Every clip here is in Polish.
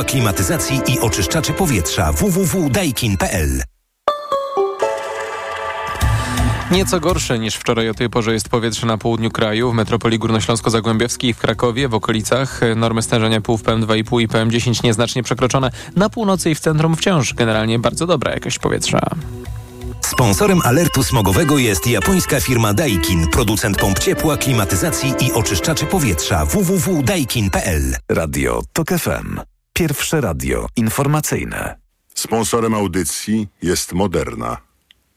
klimatyzacji i oczyszczaczy powietrza www.daikin.pl Nieco gorsze niż wczoraj o tej porze jest powietrze na południu kraju, w metropolii górnośląsko-zagłębiowskiej i w Krakowie, w okolicach. Normy stężenia PUW PM2,5 i PM10 nieznacznie przekroczone. Na północy i w centrum wciąż generalnie bardzo dobra jakość powietrza. Sponsorem alertu smogowego jest japońska firma Daikin, producent pomp ciepła, klimatyzacji i oczyszczaczy powietrza www.daikin.pl. Radio TOK FM. Pierwsze radio informacyjne. Sponsorem audycji jest Moderna,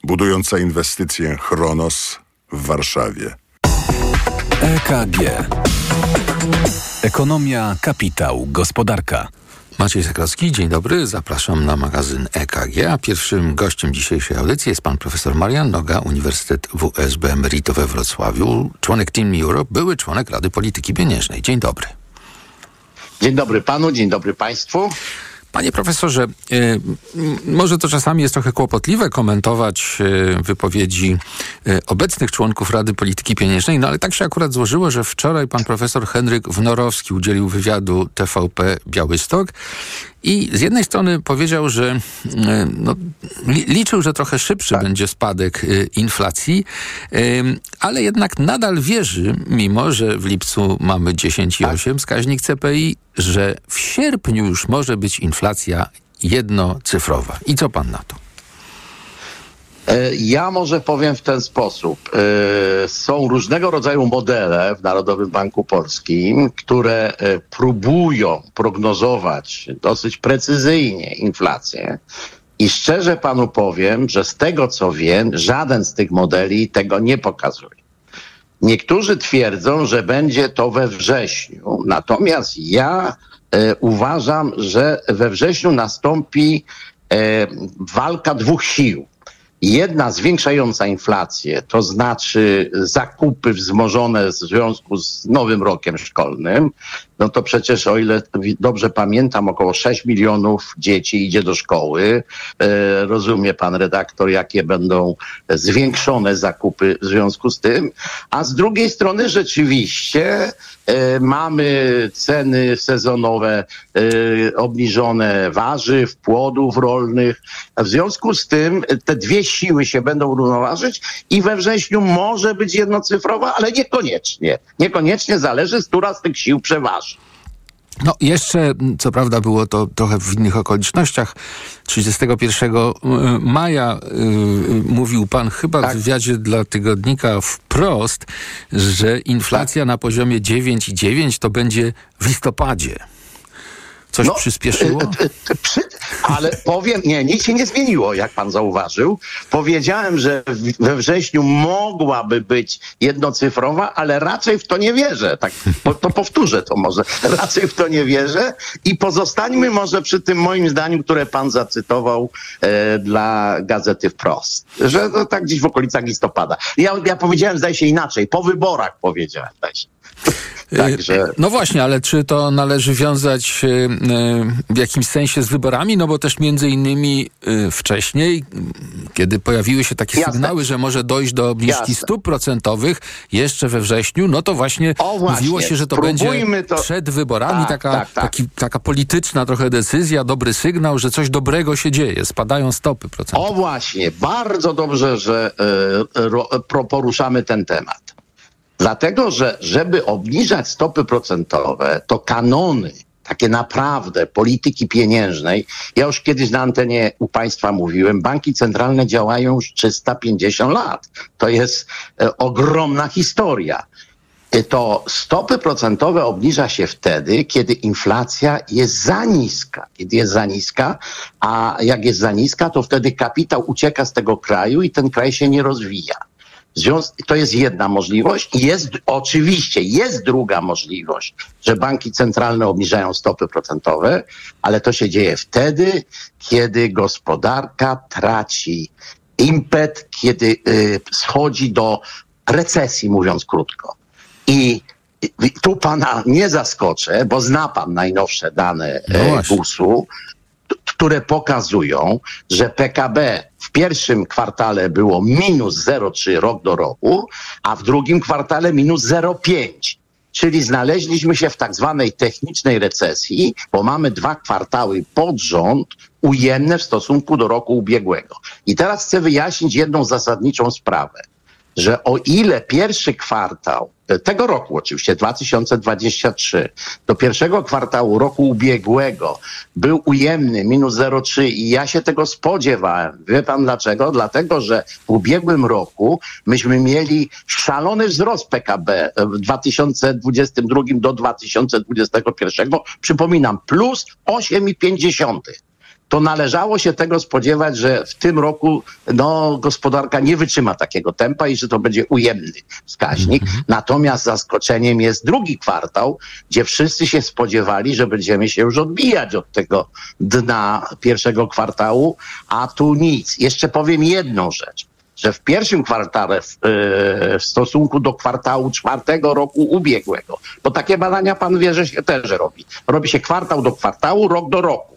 budująca inwestycję Chronos w Warszawie. EKG. Ekonomia, kapitał, gospodarka. Maciej Zakrowski, dzień dobry. Zapraszam na magazyn EKG, a pierwszym gościem dzisiejszej audycji jest pan profesor Marian Noga, Uniwersytet WSB Emerito we Wrocławiu, członek Team Europe, były członek Rady Polityki Pieniężnej. Dzień dobry. Dzień dobry panu, dzień dobry państwu. Panie profesorze, y, może to czasami jest trochę kłopotliwe komentować y, wypowiedzi y, obecnych członków Rady Polityki Pieniężnej, no ale tak się akurat złożyło, że wczoraj pan profesor Henryk Wnorowski udzielił wywiadu TVP Białystok i z jednej strony powiedział, że no, liczył, że trochę szybszy tak. będzie spadek inflacji, ale jednak nadal wierzy, mimo że w lipcu mamy 10,8 tak. wskaźnik CPI, że w sierpniu już może być inflacja jednocyfrowa. I co pan na to? E, ja może powiem w ten sposób. E, są różnego rodzaju modele w Narodowym Banku Polskim, które e, próbują prognozować dosyć precyzyjnie inflację. I szczerze panu powiem, że z tego co wiem, żaden z tych modeli tego nie pokazuje. Niektórzy twierdzą, że będzie to we wrześniu, natomiast ja uważam, że we wrześniu nastąpi walka dwóch sił. Jedna zwiększająca inflację, to znaczy zakupy wzmożone w związku z nowym rokiem szkolnym, no to przecież o ile dobrze pamiętam, około 6 milionów dzieci idzie do szkoły. E, rozumie pan redaktor, jakie będą zwiększone zakupy w związku z tym. A z drugiej strony rzeczywiście e, mamy ceny sezonowe e, obniżone warzyw, płodów rolnych. W związku z tym te dwie siły się będą równoważyć i we wrześniu może być jednocyfrowa, ale niekoniecznie. Niekoniecznie zależy, z która z tych sił przeważy. No jeszcze, co prawda było to trochę w innych okolicznościach. 31 y, maja yy, mówił pan chyba tak. w wywiadzie dla tygodnika wprost, że inflacja tak. na poziomie 9,9 to będzie w listopadzie. Coś no, przyspieszyło? E, e, ale powiem, nie, nic się nie zmieniło, jak pan zauważył. Powiedziałem, że we wrześniu mogłaby być jednocyfrowa, ale raczej w to nie wierzę. Tak, to powtórzę to może. Raczej w to nie wierzę i pozostańmy może przy tym moim zdaniu, które pan zacytował e, dla gazety Wprost. Że to tak gdzieś w okolicach listopada. Ja, ja powiedziałem, zdaje się inaczej. Po wyborach powiedziałem, zdaje się. Także... No właśnie, ale czy to należy wiązać e, e, w jakimś sensie z wyborami? No bo też między innymi e, wcześniej, kiedy pojawiły się takie Jasne. sygnały, że może dojść do obniżki stóp procentowych jeszcze we wrześniu, no to właśnie, właśnie. mówiło się, że to Próbujmy będzie to... przed wyborami tak, taka, tak, tak. Taki, taka polityczna trochę decyzja, dobry sygnał, że coś dobrego się dzieje, spadają stopy procentowe. O właśnie, bardzo dobrze, że y, poruszamy ten temat. Dlatego, że żeby obniżać stopy procentowe, to kanony takie naprawdę polityki pieniężnej. Ja już kiedyś na antenie u Państwa mówiłem, banki centralne działają już 350 lat. To jest e, ogromna historia. E, to stopy procentowe obniża się wtedy, kiedy inflacja jest za niska. Kiedy jest za niska, a jak jest za niska, to wtedy kapitał ucieka z tego kraju i ten kraj się nie rozwija. To jest jedna możliwość. Jest, oczywiście jest druga możliwość, że banki centralne obniżają stopy procentowe, ale to się dzieje wtedy, kiedy gospodarka traci impet, kiedy y, schodzi do recesji, mówiąc krótko. I tu pana nie zaskoczę, bo zna pan najnowsze dane no GUS-u, które pokazują, że PKB w pierwszym kwartale było minus 0,3 rok do roku, a w drugim kwartale minus 0,5. czyli znaleźliśmy się w tak zwanej technicznej recesji, bo mamy dwa kwartały pod rząd ujemne w stosunku do roku ubiegłego. I teraz chcę wyjaśnić jedną zasadniczą sprawę że o ile pierwszy kwartał tego roku oczywiście, 2023, do pierwszego kwartału roku ubiegłego był ujemny, minus 0,3 i ja się tego spodziewałem. Wie pan dlaczego? Dlatego, że w ubiegłym roku myśmy mieli szalony wzrost PKB w 2022 do 2021. Przypominam, plus 8,5 to należało się tego spodziewać, że w tym roku no, gospodarka nie wytrzyma takiego tempa i że to będzie ujemny wskaźnik. -hmm. Natomiast zaskoczeniem jest drugi kwartał, gdzie wszyscy się spodziewali, że będziemy się już odbijać od tego dna pierwszego kwartału, a tu nic. Jeszcze powiem jedną rzecz że w pierwszym kwartale w, yy, w, stosunku do kwartału czwartego roku ubiegłego, bo takie badania pan wie, że się też robi. Robi się kwartał do kwartału, rok do roku.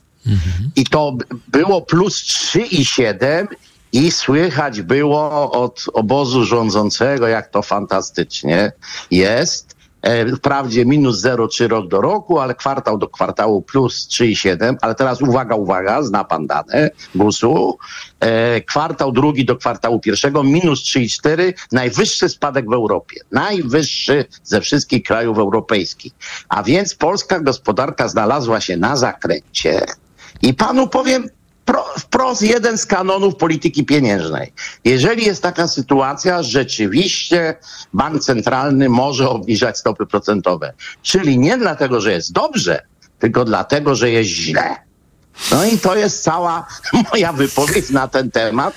I to było plus 3,7 i słychać było od obozu rządzącego, jak to fantastycznie jest. E, wprawdzie minus 0,3 rok do roku, ale kwartał do kwartału plus 3,7. Ale teraz uwaga, uwaga, zna pan dane GUS-u. E, kwartał drugi do kwartału pierwszego minus 3,4. Najwyższy spadek w Europie. Najwyższy ze wszystkich krajów europejskich. A więc polska gospodarka znalazła się na zakręcie. I panu powiem pro, wprost jeden z kanonów polityki pieniężnej. Jeżeli jest taka sytuacja, rzeczywiście bank centralny może obniżać stopy procentowe. Czyli nie dlatego, że jest dobrze, tylko dlatego, że jest źle. No i to jest cała moja wypowiedź na ten temat.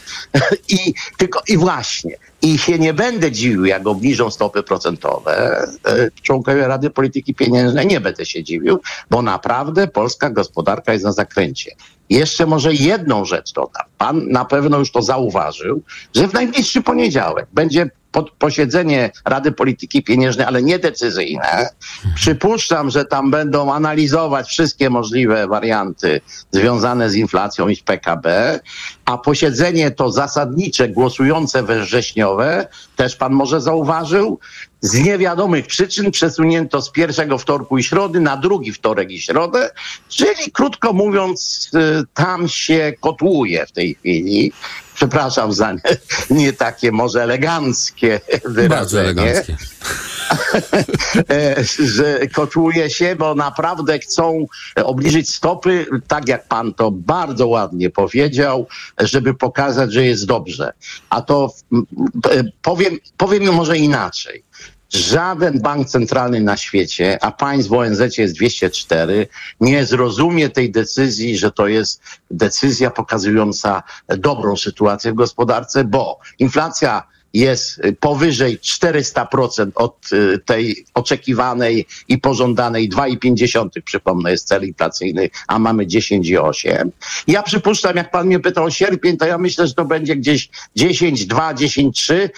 I tylko i właśnie. I się nie będę dziwił, jak obniżą stopy procentowe e, członkowie Rady Polityki Pieniężnej. Nie będę się dziwił, bo naprawdę polska gospodarka jest na zakręcie. Jeszcze może jedną rzecz dodam. Pan na pewno już to zauważył, że w najbliższy poniedziałek będzie posiedzenie Rady Polityki Pieniężnej, ale nie decyzyjne. Przypuszczam, że tam będą analizować wszystkie możliwe warianty związane z inflacją i z PKB, a posiedzenie to zasadnicze, głosujące we wrześniowe, też pan może zauważył, z niewiadomych przyczyn przesunięto z pierwszego wtorku i środy na drugi wtorek i środę, czyli krótko mówiąc, y, tam się kotłuje w tej chwili. Przepraszam za nie, nie takie może eleganckie wyrażenie. Bardzo eleganckie. E, że kotłuje się, bo naprawdę chcą obniżyć stopy, tak jak pan to bardzo ładnie powiedział, żeby pokazać, że jest dobrze. A to powiem, powiem może inaczej. Żaden bank centralny na świecie, a państw w ONZ jest 204, nie zrozumie tej decyzji, że to jest decyzja pokazująca dobrą sytuację w gospodarce, bo inflacja jest powyżej 400% od y, tej oczekiwanej i pożądanej 2,5, przypomnę, jest cel inflacyjny, a mamy 10,8. Ja przypuszczam, jak pan mnie pytał o sierpień, to ja myślę, że to będzie gdzieś 10,2, 10,3,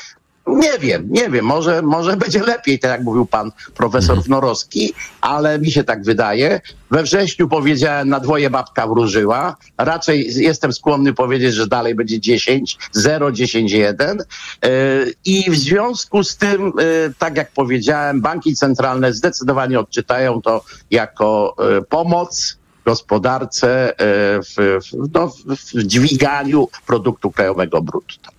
nie wiem, nie wiem, może, może będzie lepiej, tak jak mówił pan profesor mhm. Wnorowski, ale mi się tak wydaje. We wrześniu powiedziałem, na dwoje babka wróżyła. Raczej jestem skłonny powiedzieć, że dalej będzie 10, 0, 10, 1. I w związku z tym, yy, tak jak powiedziałem, banki centralne zdecydowanie odczytają to jako yy, pomoc gospodarce yy, w, w, no, w dźwiganiu produktu krajowego brutto.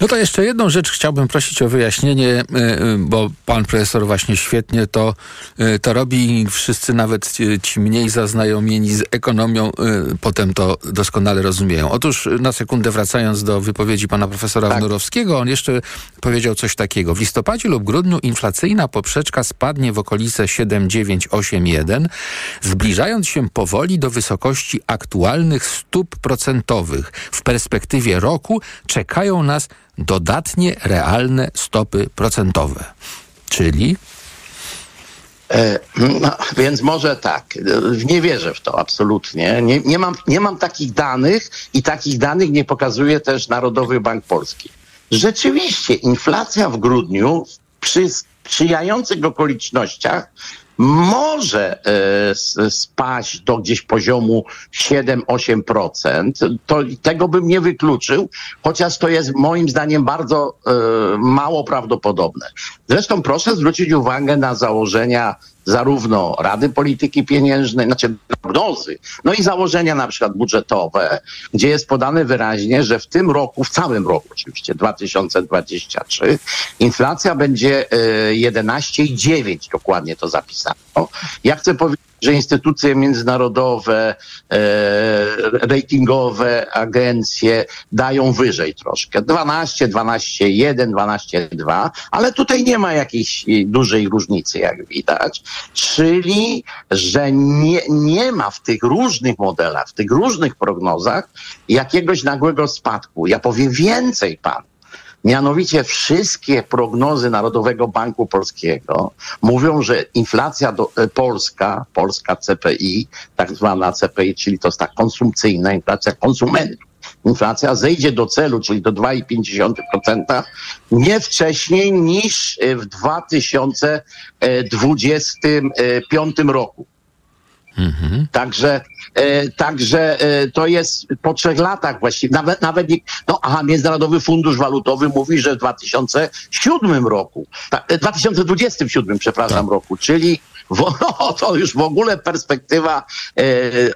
No to jeszcze jedną rzecz chciałbym prosić o wyjaśnienie, e, e, bo pan profesor właśnie świetnie to, e, to robi. Wszyscy, nawet ci mniej zaznajomieni z ekonomią, potem to doskonale rozumieją. Otóż na sekundę wracając do wypowiedzi pana profesora tak. Wnorowskiego, on jeszcze powiedział coś takiego. W listopadzie lub grudniu inflacyjna poprzeczka spadnie w okolice 7,981, zbliżając się powoli do wysokości aktualnych stóp procentowych. W perspektywie roku czekają nas dodatnie realne stopy procentowe. Czyli e, no, więc może tak. Nie wierzę w to absolutnie. Nie, nie, mam, nie mam takich danych i takich danych nie pokazuje też Narodowy Bank Polski. Rzeczywiście inflacja w grudniu przy sprzyjających okolicznościach może e, spaść do gdzieś poziomu 7-8%. To, tego bym nie wykluczył, chociaż to jest moim zdaniem bardzo e, mało prawdopodobne. Zresztą proszę zwrócić uwagę na założenia zarówno Rady Polityki Pieniężnej, znaczy prognozy, no i założenia na przykład budżetowe, gdzie jest podane wyraźnie, że w tym roku, w całym roku oczywiście, 2023, inflacja będzie 11,9, dokładnie to zapisano. Ja chcę powiedzieć, że instytucje międzynarodowe, e, ratingowe, agencje dają wyżej troszkę. 12, 12,1, 12,2, ale tutaj nie ma jakiejś dużej różnicy, jak widać. Czyli, że nie, nie ma w tych różnych modelach, w tych różnych prognozach jakiegoś nagłego spadku. Ja powiem więcej panu. Mianowicie wszystkie prognozy Narodowego Banku Polskiego mówią, że inflacja do, e, polska, polska CPI, tak zwana CPI, czyli to jest ta konsumpcyjna inflacja konsumentów, inflacja zejdzie do celu, czyli do 2,5% nie wcześniej niż w 2025 roku. Mhm. Także, e, także e, to jest po trzech latach właściwie. Nawet, nawet no aha, Międzynarodowy Fundusz Walutowy mówi, że w 2007 roku, ta, 2027, przepraszam, tak. roku, czyli no, to już w ogóle perspektywa e,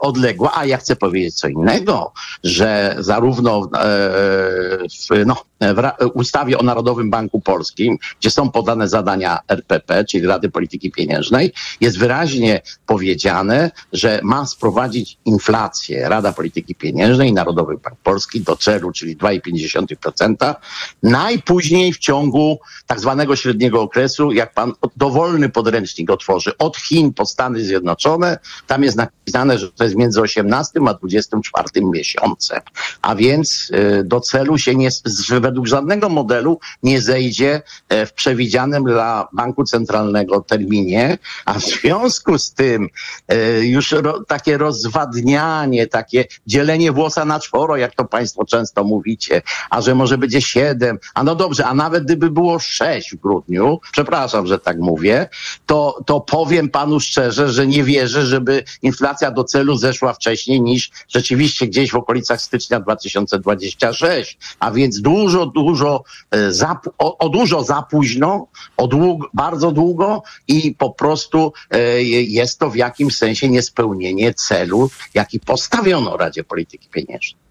odległa. A ja chcę powiedzieć co innego, że zarówno e, w, no, w ustawie o Narodowym Banku Polskim, gdzie są podane zadania RPP, czyli Rady Polityki Pieniężnej, jest wyraźnie powiedziane, że ma sprowadzić inflację Rada Polityki Pieniężnej Narodowy Bank Polski do celu, czyli 2,5% najpóźniej w ciągu tak zwanego średniego okresu, jak pan dowolny podręcznik otworzy od Chin po Stany Zjednoczone. Tam jest napisane, że to jest między 18 a 24 miesiącem. A więc y, do celu się nie, według żadnego modelu nie zejdzie e, w przewidzianym dla Banku Centralnego terminie, a w związku z tym e, już ro, takie rozwadnianie, takie dzielenie włosa na czworo, jak to Państwo często mówicie, a że może będzie siedem, a no dobrze, a nawet gdyby było sześć w grudniu, przepraszam, że tak mówię, to, to powiem, panu szczerze, że nie wierzę, żeby inflacja do celu zeszła wcześniej niż rzeczywiście gdzieś w okolicach stycznia 2026. A więc dużo, dużo, e, za, o, o, dużo za późno, o bardzo długo i po prostu e, jest to w jakimś sensie niespełnienie celu, jaki postawiono Radzie Polityki Pieniężnej.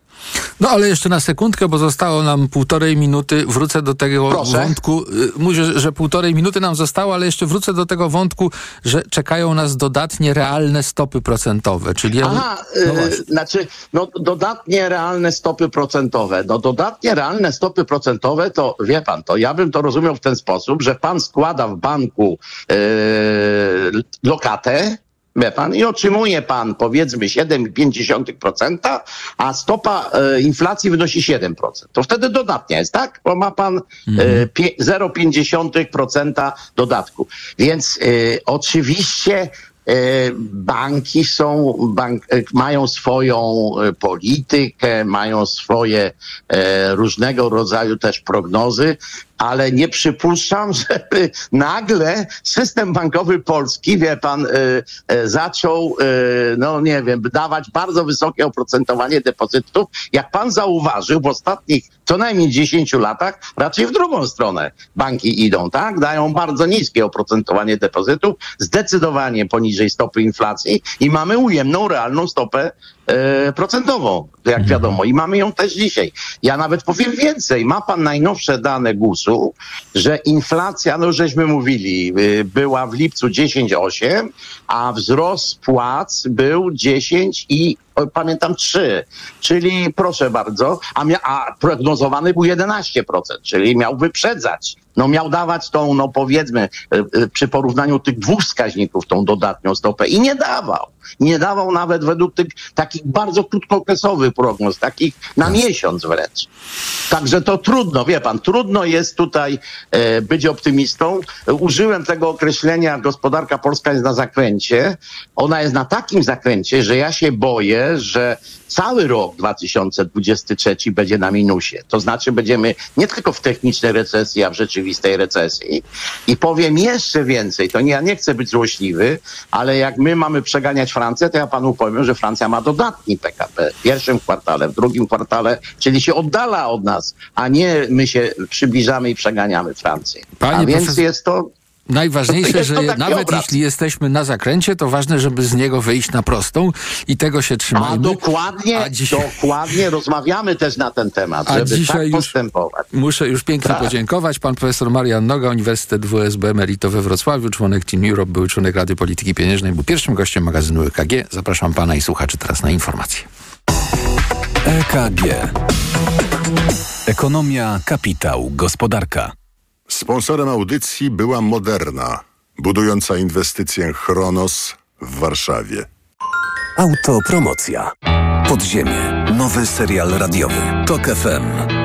No ale jeszcze na sekundkę, bo zostało nam półtorej minuty. Wrócę do tego Proszę. wątku. Y, mówię, że półtorej minuty nam zostało, ale jeszcze wrócę do tego wątku, że czekają nas dodatnie realne stopy procentowe. Czyli Aha, no yy, znaczy, no dodatnie realne stopy procentowe. No dodatnie realne stopy procentowe to, wie pan, to ja bym to rozumiał w ten sposób, że pan składa w banku yy, lokatę, Wie pan, i otrzymuje pan powiedzmy 7,5%, a stopa e, inflacji wynosi 7%. To wtedy dodatnia jest, tak? Bo ma pan mhm. e, 0,5% dodatku. Więc e, oczywiście e, banki są, bank, e, mają swoją e, politykę, mają swoje różnego rodzaju też prognozy ale nie przypuszczam, żeby nagle system bankowy polski, wie pan, y, y, zaczął, y, no nie wiem, dawać bardzo wysokie oprocentowanie depozytów. Jak pan zauważył, w ostatnich co najmniej 10 latach raczej w drugą stronę banki idą, tak? Dają bardzo niskie oprocentowanie depozytów, zdecydowanie poniżej stopy inflacji i mamy ujemną, realną stopę procentową, jak mhm. wiadomo, i mamy ją też dzisiaj. Ja nawet powiem więcej. Ma pan najnowsze dane GUS-u, że inflacja, no żeśmy mówili, y, była w lipcu 10,8, a wzrost płac był 10 i pamiętam 3. Czyli proszę bardzo, a, mia- a prognozowany był 11%, czyli miał wyprzedzać no miał dawać tą, no powiedzmy, e, e, przy porównaniu tych dwóch wskaźników, tą dodatnią stopę i nie dawał. Nie dawał nawet według tych takich bardzo krótkookresowych prognoz, takich na miesiąc wręcz. Także to trudno, wie pan, trudno jest tutaj e, być optymistą. Użyłem tego określenia, gospodarka polska jest na zakręcie. Ona jest na takim zakręcie, że ja się boję, że cały rok 2023 będzie na minusie. To znaczy będziemy nie tylko w technicznej recesji, a w rzeczywistej recesji. I powiem jeszcze więcej, to nie, ja nie chcę być złośliwy, ale jak my mamy przeganiać Francję, to ja panu powiem, że Francja ma dodatni PKB w pierwszym kwartale, w drugim kwartale, czyli się oddala od nas, a nie my się przybliżamy i przeganiamy Francję. Panie a więc profesor- jest to Najważniejsze, że nawet obraz. jeśli jesteśmy na zakręcie, to ważne, żeby z niego wyjść na prostą i tego się A trzymajmy. dokładnie, A dzisiaj- dokładnie rozmawiamy też na ten temat, A żeby dzisiaj tak już- postępować. Muszę już pięknie Tak. podziękować. Pan profesor Marian Noga, Uniwersytet WSB Merito we Wrocławiu, członek Team Europe, był członek Rady Polityki Pieniężnej, był pierwszym gościem magazynu EKG. Zapraszam pana i słuchaczy teraz na informacje. EKG. Ekonomia, kapitał, gospodarka. Sponsorem audycji była Moderna, budująca inwestycję Chronos w Warszawie. Autopromocja. Podziemie. Nowy serial radiowy. Tok FM.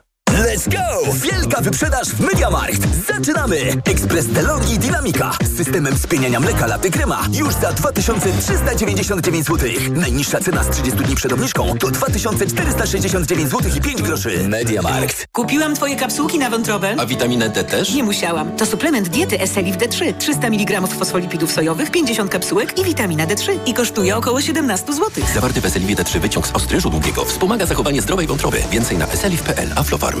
Let's go! Wielka wyprzedaż w MediaMarkt. Zaczynamy! Ekspres DeLonghi Dynamika z systemem spieniania mleka laty krema już za 2399 zł. Najniższa cena z 30 dni przed obniżką to 2469 zł i 5 groszy. MediaMarkt. Kupiłam twoje kapsułki na wątrobę. A witaminę D też? Nie musiałam. To suplement diety Eselif D3. 300 mg fosfolipidów sojowych, 50 kapsułek i witamina D3. I kosztuje około 17 zł. Zawarty w Eseliwie D3 wyciąg z ostryżu długiego wspomaga zachowanie zdrowej wątroby. Więcej na eselif.pl. Aflofarm.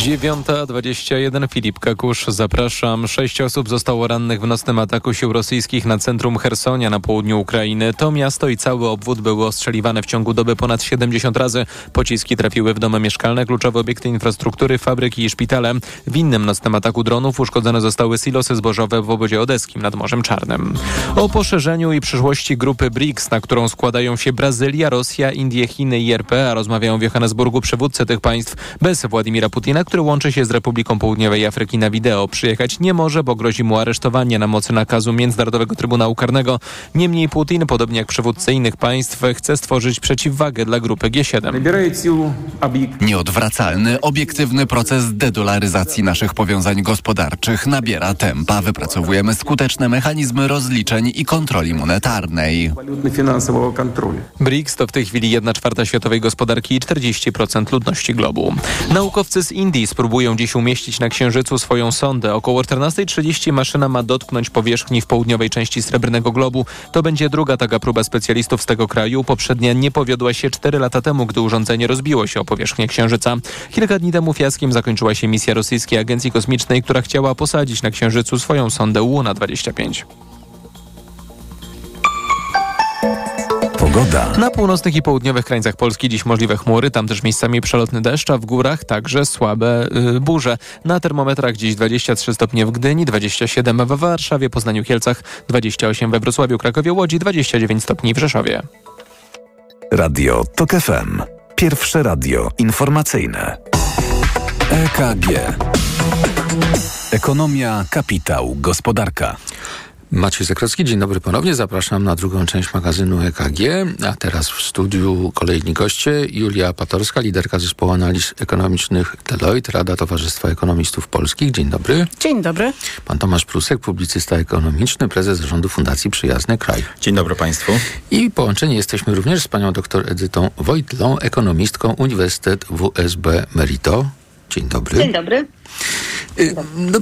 9.21 Filip Kakusz, zapraszam. Sześć osób zostało rannych w nocnym ataku sił rosyjskich na centrum Hersonia na południu Ukrainy. To miasto i cały obwód były ostrzeliwane w ciągu doby ponad 70 razy. Pociski trafiły w domy mieszkalne, kluczowe obiekty infrastruktury, fabryki i szpitale. W innym nocnym ataku dronów uszkodzone zostały silosy zbożowe w obozie odeskim nad Morzem Czarnym. O poszerzeniu i przyszłości grupy BRICS, na którą składają się Brazylia, Rosja, Indie, Chiny i RP, a rozmawiają w Johannesburgu przywódcy tych państw bez Władimira Putina, który łączy się z Republiką Południowej Afryki na wideo. Przyjechać nie może, bo grozi mu aresztowanie na mocy nakazu Międzynarodowego Trybunału Karnego. Niemniej Putin, podobnie jak przywódcy innych państw, chce stworzyć przeciwwagę dla grupy G7. Nieodwracalny, obiektywny proces dedolaryzacji naszych powiązań gospodarczych nabiera tempa. Wypracowujemy skuteczne mechanizmy rozliczeń i kontroli monetarnej. BRICS to w tej chwili 1 czwarta światowej gospodarki i 40% ludności globu. Naukowcy z Indii spróbują dziś umieścić na Księżycu swoją sondę. Około 14.30 maszyna ma dotknąć powierzchni w południowej części Srebrnego Globu. To będzie druga taka próba specjalistów z tego kraju. Poprzednia nie powiodła się 4 lata temu, gdy urządzenie rozbiło się o powierzchnię Księżyca. Kilka dni temu fiaskiem zakończyła się misja rosyjskiej agencji kosmicznej, która chciała posadzić na Księżycu swoją sondę Luna 25. Pogoda. Na północnych i południowych krańcach Polski dziś możliwe chmury, tam też miejscami przelotny deszcz, a w górach także słabe y, burze. Na termometrach dziś 23 stopnie w Gdyni, 27 w Warszawie, Poznaniu, Kielcach, 28 we Wrocławiu, Krakowie, Łodzi, 29 stopni w Rzeszowie. Radio Tok FM. Pierwsze radio informacyjne. EKG. Ekonomia, kapitał, gospodarka. Maciej Zakrocki, dzień dobry ponownie. Zapraszam na drugą część magazynu EKG. A teraz w studiu kolejni goście. Julia Patorska, liderka zespołu analiz ekonomicznych Deloitte, Rada Towarzystwa Ekonomistów Polskich. Dzień dobry. Dzień dobry. Pan Tomasz Prusek, publicysta ekonomiczny, prezes zarządu Fundacji Przyjazny Kraj. Dzień dobry Państwu. I połączeni jesteśmy również z panią doktor Edytą Wojtlą, ekonomistką Uniwersytet WSB Merito. Dzień dobry. Dzień dobry. Y, No,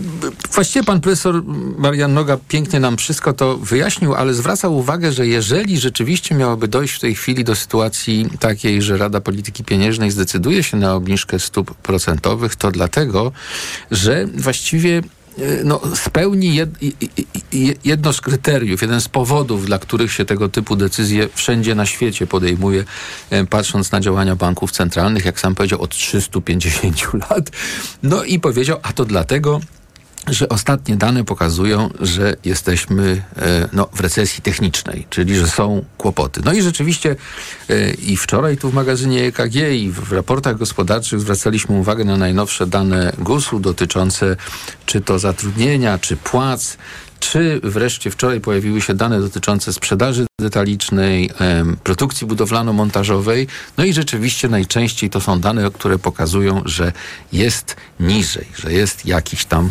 właściwie pan profesor Marian Noga pięknie nam wszystko to wyjaśnił, ale zwraca uwagę, że jeżeli rzeczywiście miałoby dojść w tej chwili do sytuacji takiej, że Rada Polityki Pieniężnej zdecyduje się na obniżkę stóp procentowych, to dlatego, że właściwie no, spełni jed, jedno z kryteriów, jeden z powodów, dla których się tego typu decyzje wszędzie na świecie podejmuje, patrząc na działania banków centralnych, jak sam powiedział, od 350 lat. No i powiedział, a to dlatego, że ostatnie dane pokazują, że jesteśmy e, no, w recesji technicznej, czyli że są kłopoty. No i rzeczywiście e, i wczoraj tu w magazynie EKG i w raportach gospodarczych zwracaliśmy uwagę na najnowsze dane GUS-u dotyczące czy to zatrudnienia, czy płac, czy wreszcie wczoraj pojawiły się dane dotyczące sprzedaży detalicznej, produkcji budowlano-montażowej. No i rzeczywiście najczęściej to są dane, które pokazują, że jest niżej, że jest jakiś tam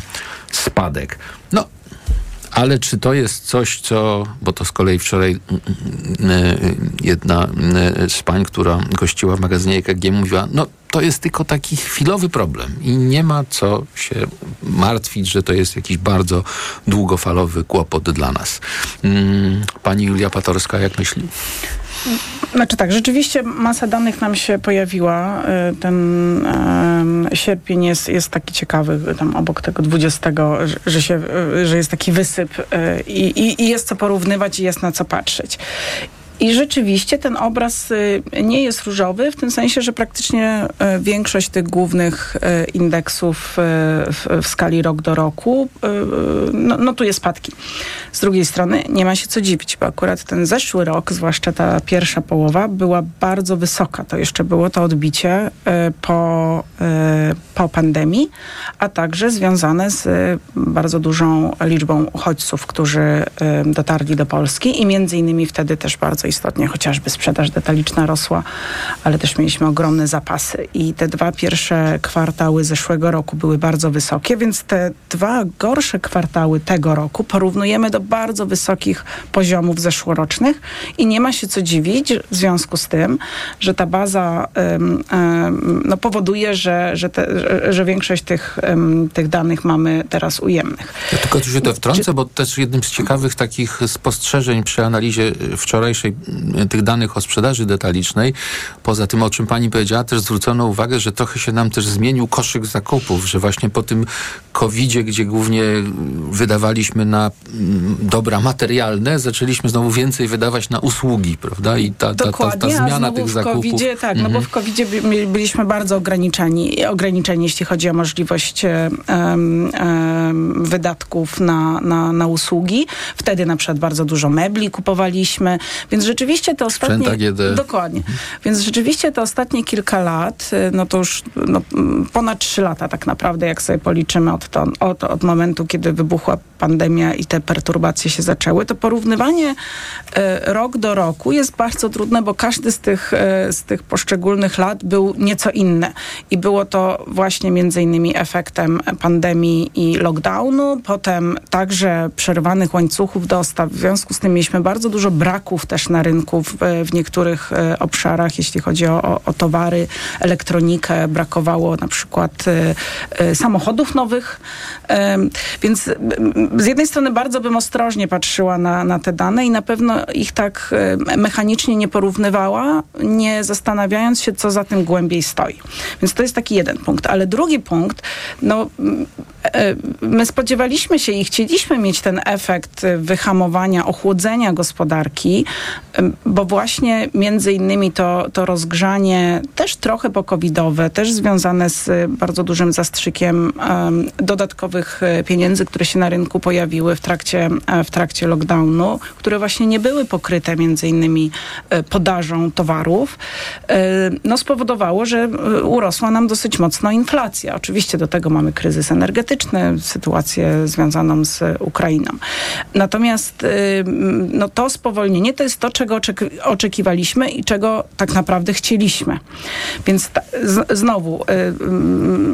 spadek. No, ale czy to jest coś, co, bo to z kolei wczoraj mm, mm, mm, jedna z pań, która gościła w magazynie EKG mówiła, no to jest tylko taki chwilowy problem i nie ma co się martwić, że to jest jakiś bardzo długofalowy kłopot dla nas. Pani Julia Patorska, jak myśli? Znaczy tak, rzeczywiście masa danych nam się pojawiła. Y, ten sierpień jest, jest taki ciekawy, tam obok tego 20, że, się, y, że jest taki wysyp y, i, i jest co porównywać i jest na co patrzeć. I rzeczywiście ten obraz y, nie jest różowy, w tym sensie, że praktycznie y, większość tych głównych y, indeksów w, skali rok do roku no, notuje spadki. Z drugiej strony nie ma się co dziwić, bo akurat ten zeszły rok, zwłaszcza ta pierwsza połowa, była bardzo wysoka. To jeszcze było to odbicie po, po pandemii, a także związane z bardzo dużą liczbą uchodźców, którzy dotarli do Polski i między innymi wtedy też bardzo istotnie, chociażby sprzedaż detaliczna rosła, ale też mieliśmy ogromne zapasy i te dwa pierwsze kwartały zeszłego roku były bardzo wysokie, więc te dwa gorsze kwartały tego roku porównujemy do bardzo wysokich poziomów zeszłorocznych i nie ma się co dziwić w związku z tym, że ta baza no, powoduje, że, że, te, że, większość tych, tych danych mamy teraz ujemnych. Ja tylko tu się to wtrącę, Czy... bo też jednym z ciekawych takich spostrzeżeń przy analizie wczorajszej tych danych o sprzedaży detalicznej, poza tym, o czym pani powiedziała, też zwrócono uwagę, że trochę się nam też zmienił koszyk zakupów, że właśnie po tym COVID-zie, gdzie głównie wydawaliśmy na mm, dobra materialne, zaczęliśmy znowu więcej wydawać na usługi, prawda? I ta, ta, ta, ta zmiana tych zakupów. tak, no bo w covid byliśmy bardzo ograniczeni, ograniczeni, jeśli chodzi o możliwość um, um, wydatków na, na, na usługi. Wtedy na przykład bardzo dużo mebli kupowaliśmy, więc rzeczywiście te ostatnie... Dokładnie. Mhm. Więc rzeczywiście te ostatnie kilka lat, y, no to już no, ponad trzy lata tak naprawdę, jak sobie policzymy od, to, od, od momentu, kiedy wybuchła pandemia i te perturbacje się zaczęły, to porównywanie y, rok do roku jest bardzo trudne, bo każdy z tych, y, z tych poszczególnych lat był nieco inny. I było to właśnie między innymi efektem pandemii i lockdownu, potem także przerwanych łańcuchów dostaw. W związku z tym mieliśmy bardzo dużo braków też na rynku w, w niektórych e, obszarach, jeśli chodzi o, o, towary, elektronikę. Brakowało na przykład e, e, samochodów nowych. Więc z jednej strony bardzo bym ostrożnie patrzyła na, na te dane i na pewno ich tak mechanicznie nie porównywała, nie zastanawiając się, co za tym głębiej stoi. Więc to jest taki jeden punkt. Ale drugi punkt, no my spodziewaliśmy się i chcieliśmy mieć ten efekt wyhamowania, ochłodzenia gospodarki, bo właśnie między innymi to, to rozgrzanie też trochę pokowidowe, też związane z bardzo dużym zastrzykiem dodatkowych e, pieniędzy, które się na rynku pojawiły w trakcie, e, w trakcie lockdownu, które właśnie nie były pokryte między innymi e, podażą towarów, no spowodowało, że urosła nam dosyć mocno inflacja. Oczywiście do tego mamy kryzys energetyczny, sytuację związaną z Ukrainą. Natomiast no to spowolnienie to jest to, czego oczekiwaliśmy i czego tak naprawdę chcieliśmy. Więc znowu,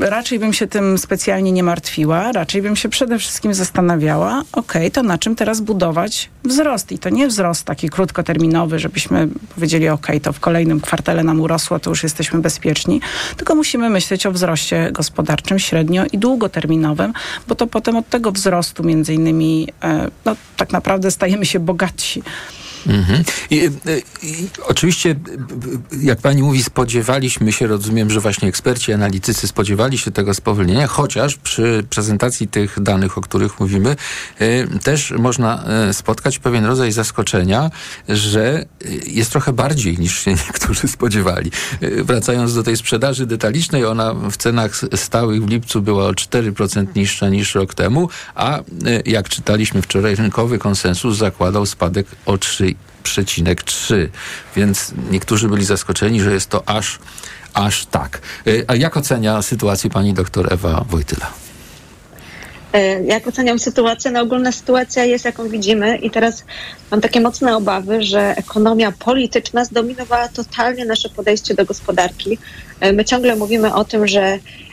y, raczej bym się tym specjalnie nie martwiła, raczej bym się przede wszystkim zastanawiała, ok, to na czym teraz budować wzrost? I to nie wzrost taki krótkoterminowy, żebyśmy powiedzieli, ok, to w kolejnym kwartale nam urosło, to już jesteśmy bezpieczni, tylko musimy myśleć o wzroście gospodarczym średnio i długoterminowym, bo to potem od tego wzrostu między innymi, e, no tak naprawdę stajemy się bogatsi. Mhm. I, i, I, oczywiście, jak pani mówi, spodziewaliśmy się, rozumiem, że właśnie eksperci, analitycy spodziewali się tego spowolnienia, chociaż przy prezentacji tych danych, o których mówimy, y, też można spotkać pewien rodzaj zaskoczenia, że jest trochę bardziej niż się niektórzy spodziewali. Wracając do tej sprzedaży detalicznej, ona w cenach stałych w lipcu była o 4% niższa niż rok temu, a jak czytaliśmy wczoraj, rynkowy konsensus zakładał spadek o 3,3. Więc niektórzy byli zaskoczeni, że jest to aż, aż tak. A jak ocenia sytuację pani doktor Ewa Wojtyla? Jak oceniam sytuację? No ogólna sytuacja jest, jaką widzimy i teraz mam takie mocne obawy, że ekonomia polityczna zdominowała totalnie nasze podejście do gospodarki. My ciągle mówimy o tym, że E,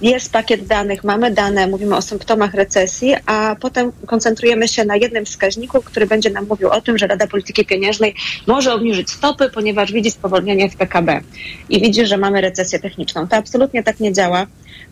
jest pakiet danych, mamy dane, mówimy o symptomach recesji, a potem koncentrujemy się na jednym wskaźniku, który będzie nam mówił o tym, że Rada Polityki Pieniężnej może obniżyć stopy, ponieważ widzi spowolnienie w PKB i widzi, że mamy recesję techniczną. To absolutnie tak nie działa.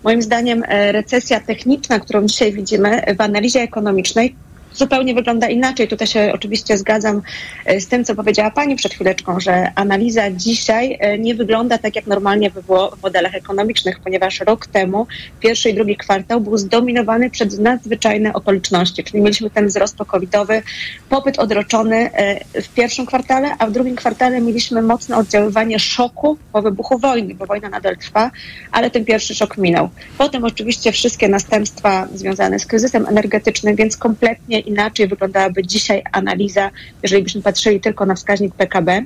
Moim zdaniem e, recesja techniczna, którą dzisiaj widzimy w analizie ekonomicznej, zupełnie wygląda inaczej. Tutaj się oczywiście zgadzam e, z tym, co powiedziała Pani przed chwileczką, że analiza dzisiaj e, nie wygląda tak, jak normalnie by było w modelach ekonomicznych, ponieważ rok temu pierwszy i drugi kwartał był zdominowany przez nadzwyczajne okoliczności, czyli mieliśmy ten wzrost covidowy, popyt odroczony e, w pierwszym kwartale, a w drugim kwartale mieliśmy mocne oddziaływanie szoku po wybuchu wojny, bo wojna nadal trwa, ale ten pierwszy szok minął. Potem oczywiście wszystkie następstwa związane z kryzysem energetycznym, więc kompletnie inaczej wyglądałaby dzisiaj analiza, jeżeli byśmy patrzyli tylko na wskaźnik PKB.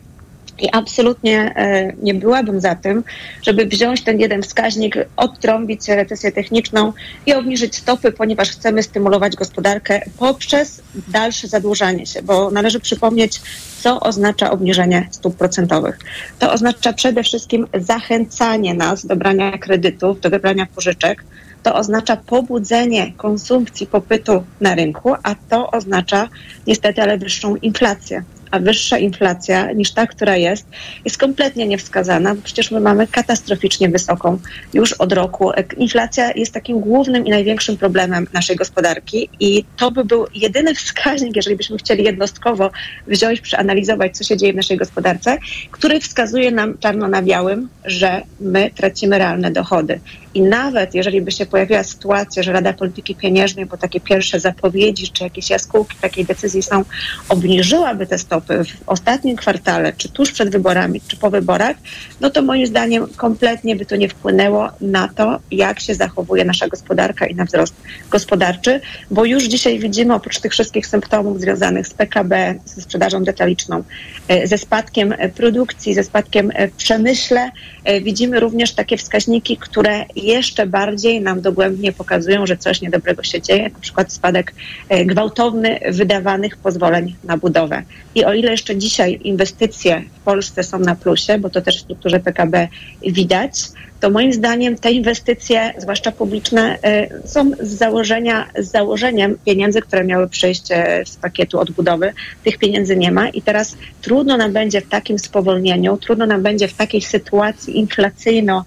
I absolutnie e, nie byłabym za tym, żeby wziąć ten jeden wskaźnik, odtrąbić recesję techniczną i obniżyć stopy, ponieważ chcemy stymulować gospodarkę poprzez dalsze zadłużanie się, bo należy przypomnieć, co oznacza obniżenie stóp procentowych. To oznacza przede wszystkim zachęcanie nas do brania kredytów, do wybrania pożyczek, to oznacza pobudzenie konsumpcji popytu na rynku, a to oznacza niestety ale wyższą inflację a wyższa inflacja niż ta, która jest, jest kompletnie niewskazana, bo przecież my mamy katastroficznie wysoką już od roku. Inflacja jest takim głównym i największym problemem naszej gospodarki i to by był jedyny wskaźnik, jeżeli byśmy chcieli jednostkowo wziąć, przeanalizować, co się dzieje w naszej gospodarce, który wskazuje nam czarno na białym, że my tracimy realne dochody. I nawet jeżeli by się pojawiła sytuacja, że Rada Polityki Pieniężnej, bo takie pierwsze zapowiedzi czy jakieś jaskółki takiej decyzji są, obniżyłaby te stopy w ostatnim kwartale, czy tuż przed wyborami, czy po wyborach, no to moim zdaniem kompletnie by to nie wpłynęło na to, jak się zachowuje nasza gospodarka i na wzrost gospodarczy, bo już dzisiaj widzimy oprócz tych wszystkich symptomów związanych z PKB, ze sprzedażą detaliczną, e, ze spadkiem produkcji, ze spadkiem w przemyśle, e, widzimy również takie wskaźniki, które jeszcze bardziej nam dogłębnie pokazują, że coś niedobrego się dzieje, na przykład spadek e, gwałtowny wydawanych pozwoleń na budowę. I o ile jeszcze dzisiaj inwestycje w Polsce są na plusie, bo to też w strukturze PKB widać, to moim zdaniem te inwestycje, zwłaszcza publiczne, e, są z założenia, z założeniem pieniędzy, które miały przyjść e, z pakietu odbudowy. Tych pieniędzy nie ma i teraz trudno nam będzie w takim spowolnieniu, trudno nam będzie w takiej sytuacji inflacyjno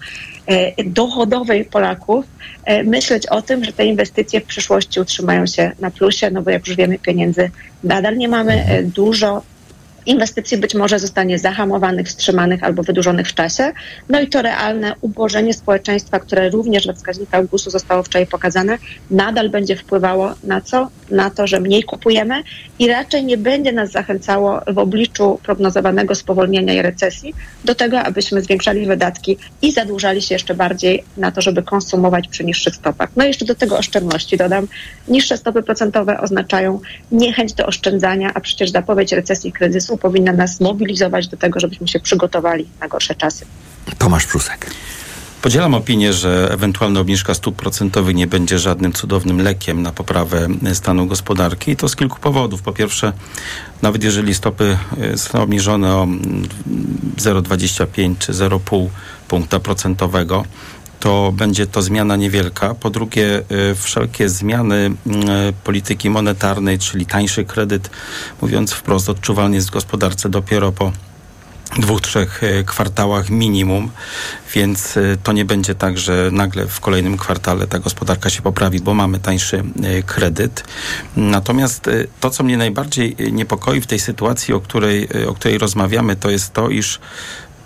dochodowej Polaków e, myśleć o tym, że te inwestycje w przyszłości utrzymają się na plusie, no bo jak już wiemy, pieniędzy nadal nie mamy e, dużo inwestycji być może zostanie zahamowanych, wstrzymanych albo wydłużonych w czasie. No i to realne ubożenie społeczeństwa, które również we wskaźnikach GUS-u zostało wczoraj pokazane, nadal będzie wpływało na co? Na to, że mniej kupujemy i raczej nie będzie nas zachęcało w obliczu prognozowanego spowolnienia i recesji do tego, abyśmy zwiększali wydatki i zadłużali się jeszcze bardziej na to, żeby konsumować przy niższych stopach. No i jeszcze do tego oszczędności dodam. Niższe stopy procentowe oznaczają niechęć do oszczędzania, a przecież zapowiedź recesji i kryzysu powinna nas mobilizować do tego, żebyśmy się przygotowali na gorsze czasy. Tomasz Prusek. Podzielam opinię, że ewentualna obniżka stóp procentowych nie będzie żadnym cudownym lekiem na poprawę stanu gospodarki. I to z kilku powodów. Po pierwsze, nawet jeżeli stopy e, są obniżone o 0,25 czy 0,5 punkta procentowego, to będzie to zmiana niewielka. Po drugie, y, wszelkie zmiany y, polityki monetarnej, czyli tańszy kredyt, mówiąc wprost, odczuwalny jest w gospodarce dopiero po dwóch, trzech e, kwartałach minimum, więc to nie będzie tak, że nagle w kolejnym kwartale ta gospodarka się poprawi, bo mamy tańszy kredyt. Natomiast to, co mnie najbardziej niepokoi w tej sytuacji, o której, o której rozmawiamy, to jest to, iż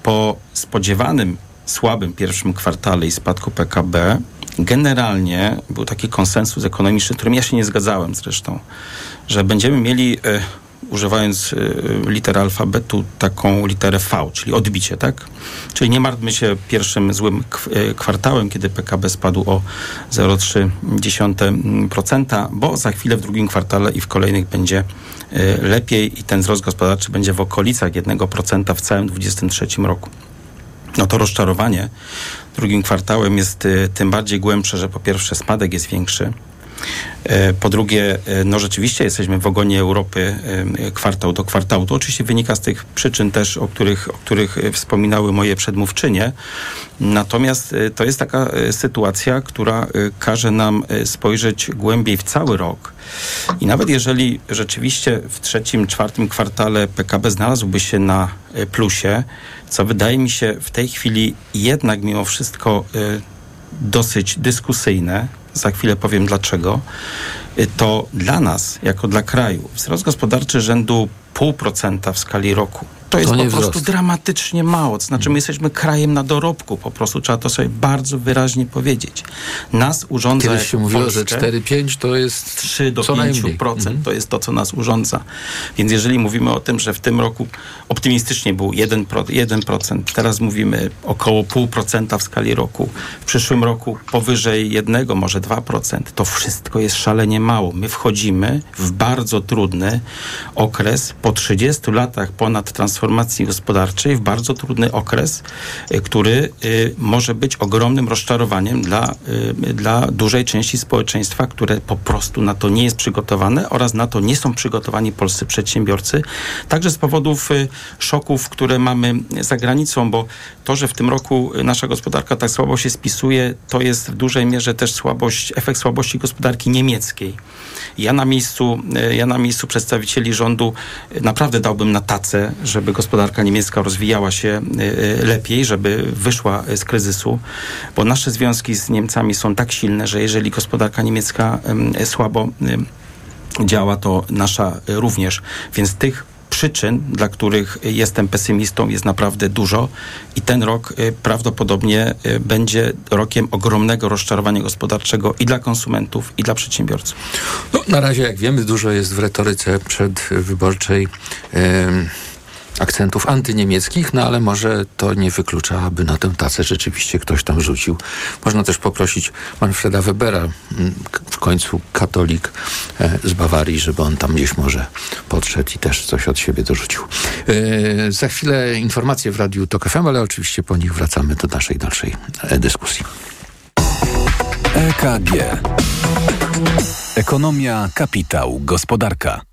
po spodziewanym słabym pierwszym kwartale i spadku PKB, generalnie był taki konsensus ekonomiczny, którym ja się nie zgadzałem zresztą, że będziemy mieli używając y, litery alfabetu, taką literę V, czyli odbicie, tak? Czyli nie martwmy się pierwszym złym y, kwartałem, kiedy PKB spadł o 0,3%, bo za chwilę w drugim kwartale i w kolejnych będzie lepiej i ten wzrost gospodarczy będzie w okolicach 1% w całym 2023 roku. No to rozczarowanie drugim kwartałem jest tym bardziej głębsze, że po pierwsze spadek jest większy, E, po drugie, e, no rzeczywiście jesteśmy w ogonie Europy e, kwartał do kwartału. To oczywiście wynika z tych przyczyn też, o których, o których wspominały moje przedmówczynie. Natomiast to jest taka sytuacja, która każe nam spojrzeć głębiej w cały rok. I nawet jeżeli rzeczywiście w trzecim, czwartym kwartale PKB znalazłby się na plusie, co wydaje mi się w tej chwili jednak mimo wszystko dosyć dyskusyjne, za chwilę powiem dlaczego, y, to dla nas, jako dla kraju, wzrost gospodarczy rzędu 0,5% w skali roku to jest to po prostu wzrost. dramatycznie mało. To znaczy, my jesteśmy krajem na dorobku, po prostu trzeba to sobie bardzo wyraźnie powiedzieć. Nas urządza. Kiedyś się mówiło, że 4-5 to jest 3 do 5% mhm. to jest to, co nas urządza. Więc jeżeli mówimy o tym, że w tym roku optymistycznie był 1%, 1% teraz mówimy około 0,5% w skali roku, w przyszłym roku powyżej 1, może 2%, to wszystko jest szalenie mało. My wchodzimy w bardzo trudny okres po 30 latach ponad transformacji gospodarczej w bardzo trudny okres, y, który y, może być ogromnym rozczarowaniem dla, y, dla dużej części społeczeństwa, które po prostu na to nie jest przygotowane oraz na to nie są przygotowani polscy przedsiębiorcy. Także z powodów szoków, które mamy za granicą, bo to, że w tym roku nasza gospodarka tak słabo się spisuje, to jest w dużej mierze też słabość, efekt słabości gospodarki niemieckiej. Ja na miejscu, ja na miejscu przedstawicieli rządu naprawdę dałbym na tacę, żeby gospodarka niemiecka rozwijała się e, e, lepiej, żeby wyszła z kryzysu, bo nasze związki z Niemcami są tak silne, że jeżeli gospodarka niemiecka słabo działa, to nasza również. Więc tych przyczyn, dla których jestem pesymistą, jest naprawdę dużo i ten rok e, prawdopodobnie będzie rokiem ogromnego rozczarowania gospodarczego i dla konsumentów, i dla przedsiębiorców. No, na razie, jak wiemy, dużo jest w retoryce przedwyborczej. Yy akcentów antyniemieckich, no ale może to nie wyklucza, aby na tę tacę rzeczywiście ktoś tam rzucił. Można też poprosić Manfreda Webera, w końcu katolik e, z Bawarii, żeby on tam gdzieś może podszedł i też coś od siebie dorzucił. E, za chwilę informacje w Radiu TOK FM, ale oczywiście po nich wracamy do naszej dalszej e, dyskusji. EKG Ekonomia, kapitał, gospodarka.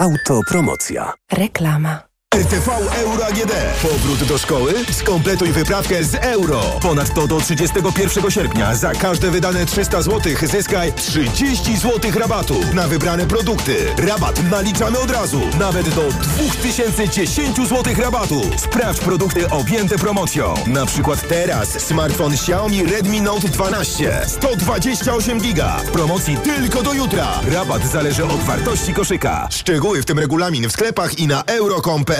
Autopromocja. Reklama. RTV Euro AGD. Powrót do szkoły? Skompletuj wyprawkę z euro. Ponadto do 31 sierpnia za każde wydane 300 zł zyskaj 30 zł rabatu na wybrane produkty. Rabat naliczamy od razu. Nawet do 2010 zł rabatu. Sprawdź produkty objęte promocją. Na przykład teraz smartfon Xiaomi Redmi Note 12 128 giga. W promocji tylko do jutra. Rabat zależy od wartości koszyka. Szczegóły w tym regulamin w sklepach i na euro.com.pl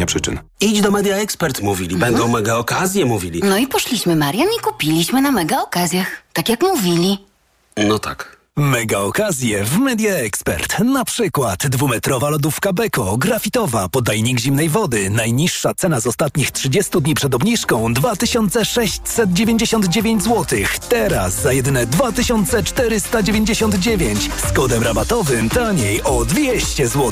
przyczyn. Idź do Media Expert, mówili. Będą Mhm. mega okazje, mówili. No i poszliśmy, Marian, i kupiliśmy na mega okazjach. Tak jak mówili. No tak. Mega okazje w Media Expert. Na przykład dwumetrowa lodówka Beko, grafitowa, podajnik zimnej wody. Najniższa cena z ostatnich 30 dni przed obniżką 2699 zł. Teraz za jedyne 2499 z kodem rabatowym taniej o 200 zł.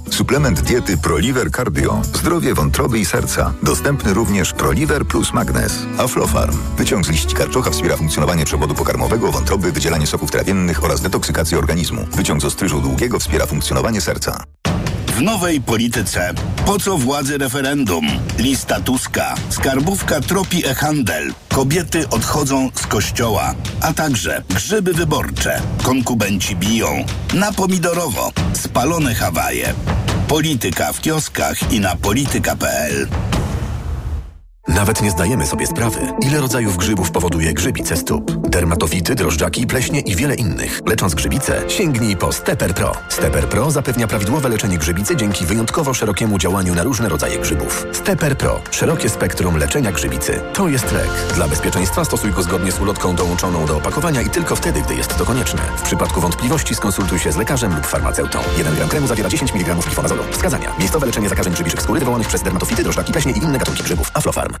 Suplement diety ProLiver Cardio. Zdrowie wątroby i serca. Dostępny również ProLiver plus Magnes. Aflofarm. Wyciąg z liści karczocha wspiera funkcjonowanie przewodu pokarmowego, wątroby, wydzielanie soków trawiennych oraz detoksykację organizmu. Wyciąg z ostryżu długiego wspiera funkcjonowanie serca. W nowej polityce. Po co władzy referendum? Lista Tuska. Skarbówka tropi e-handel. Kobiety odchodzą z kościoła. A także grzyby wyborcze. Konkubenci biją. Na pomidorowo. Spalone Hawaje. Polityka w kioskach i na polityka.pl. Nawet nie zdajemy sobie sprawy, ile rodzajów grzybów powoduje grzybice stóp. Dermatofity, drożdżaki, pleśnie i wiele innych. Lecząc grzybice, sięgnij po Steper Pro. Steper Pro zapewnia prawidłowe leczenie grzybicy dzięki wyjątkowo szerokiemu działaniu na różne rodzaje grzybów. Steper Pro. Szerokie spektrum leczenia grzybicy. To jest lek. Dla bezpieczeństwa stosuj go zgodnie z ulotką dołączoną do opakowania i tylko wtedy, gdy jest to konieczne. W przypadku wątpliwości skonsultuj się z lekarzem lub farmaceutą. 1 gram kremu zawiera 10 mg glifonazolu. Wskazania. Miejscowe leczenie zakażeń grzybiczych skóry wywołanych przez dermatofity, drożdżaki, pleśnie i inne gatunki grzybów. Aflofarm.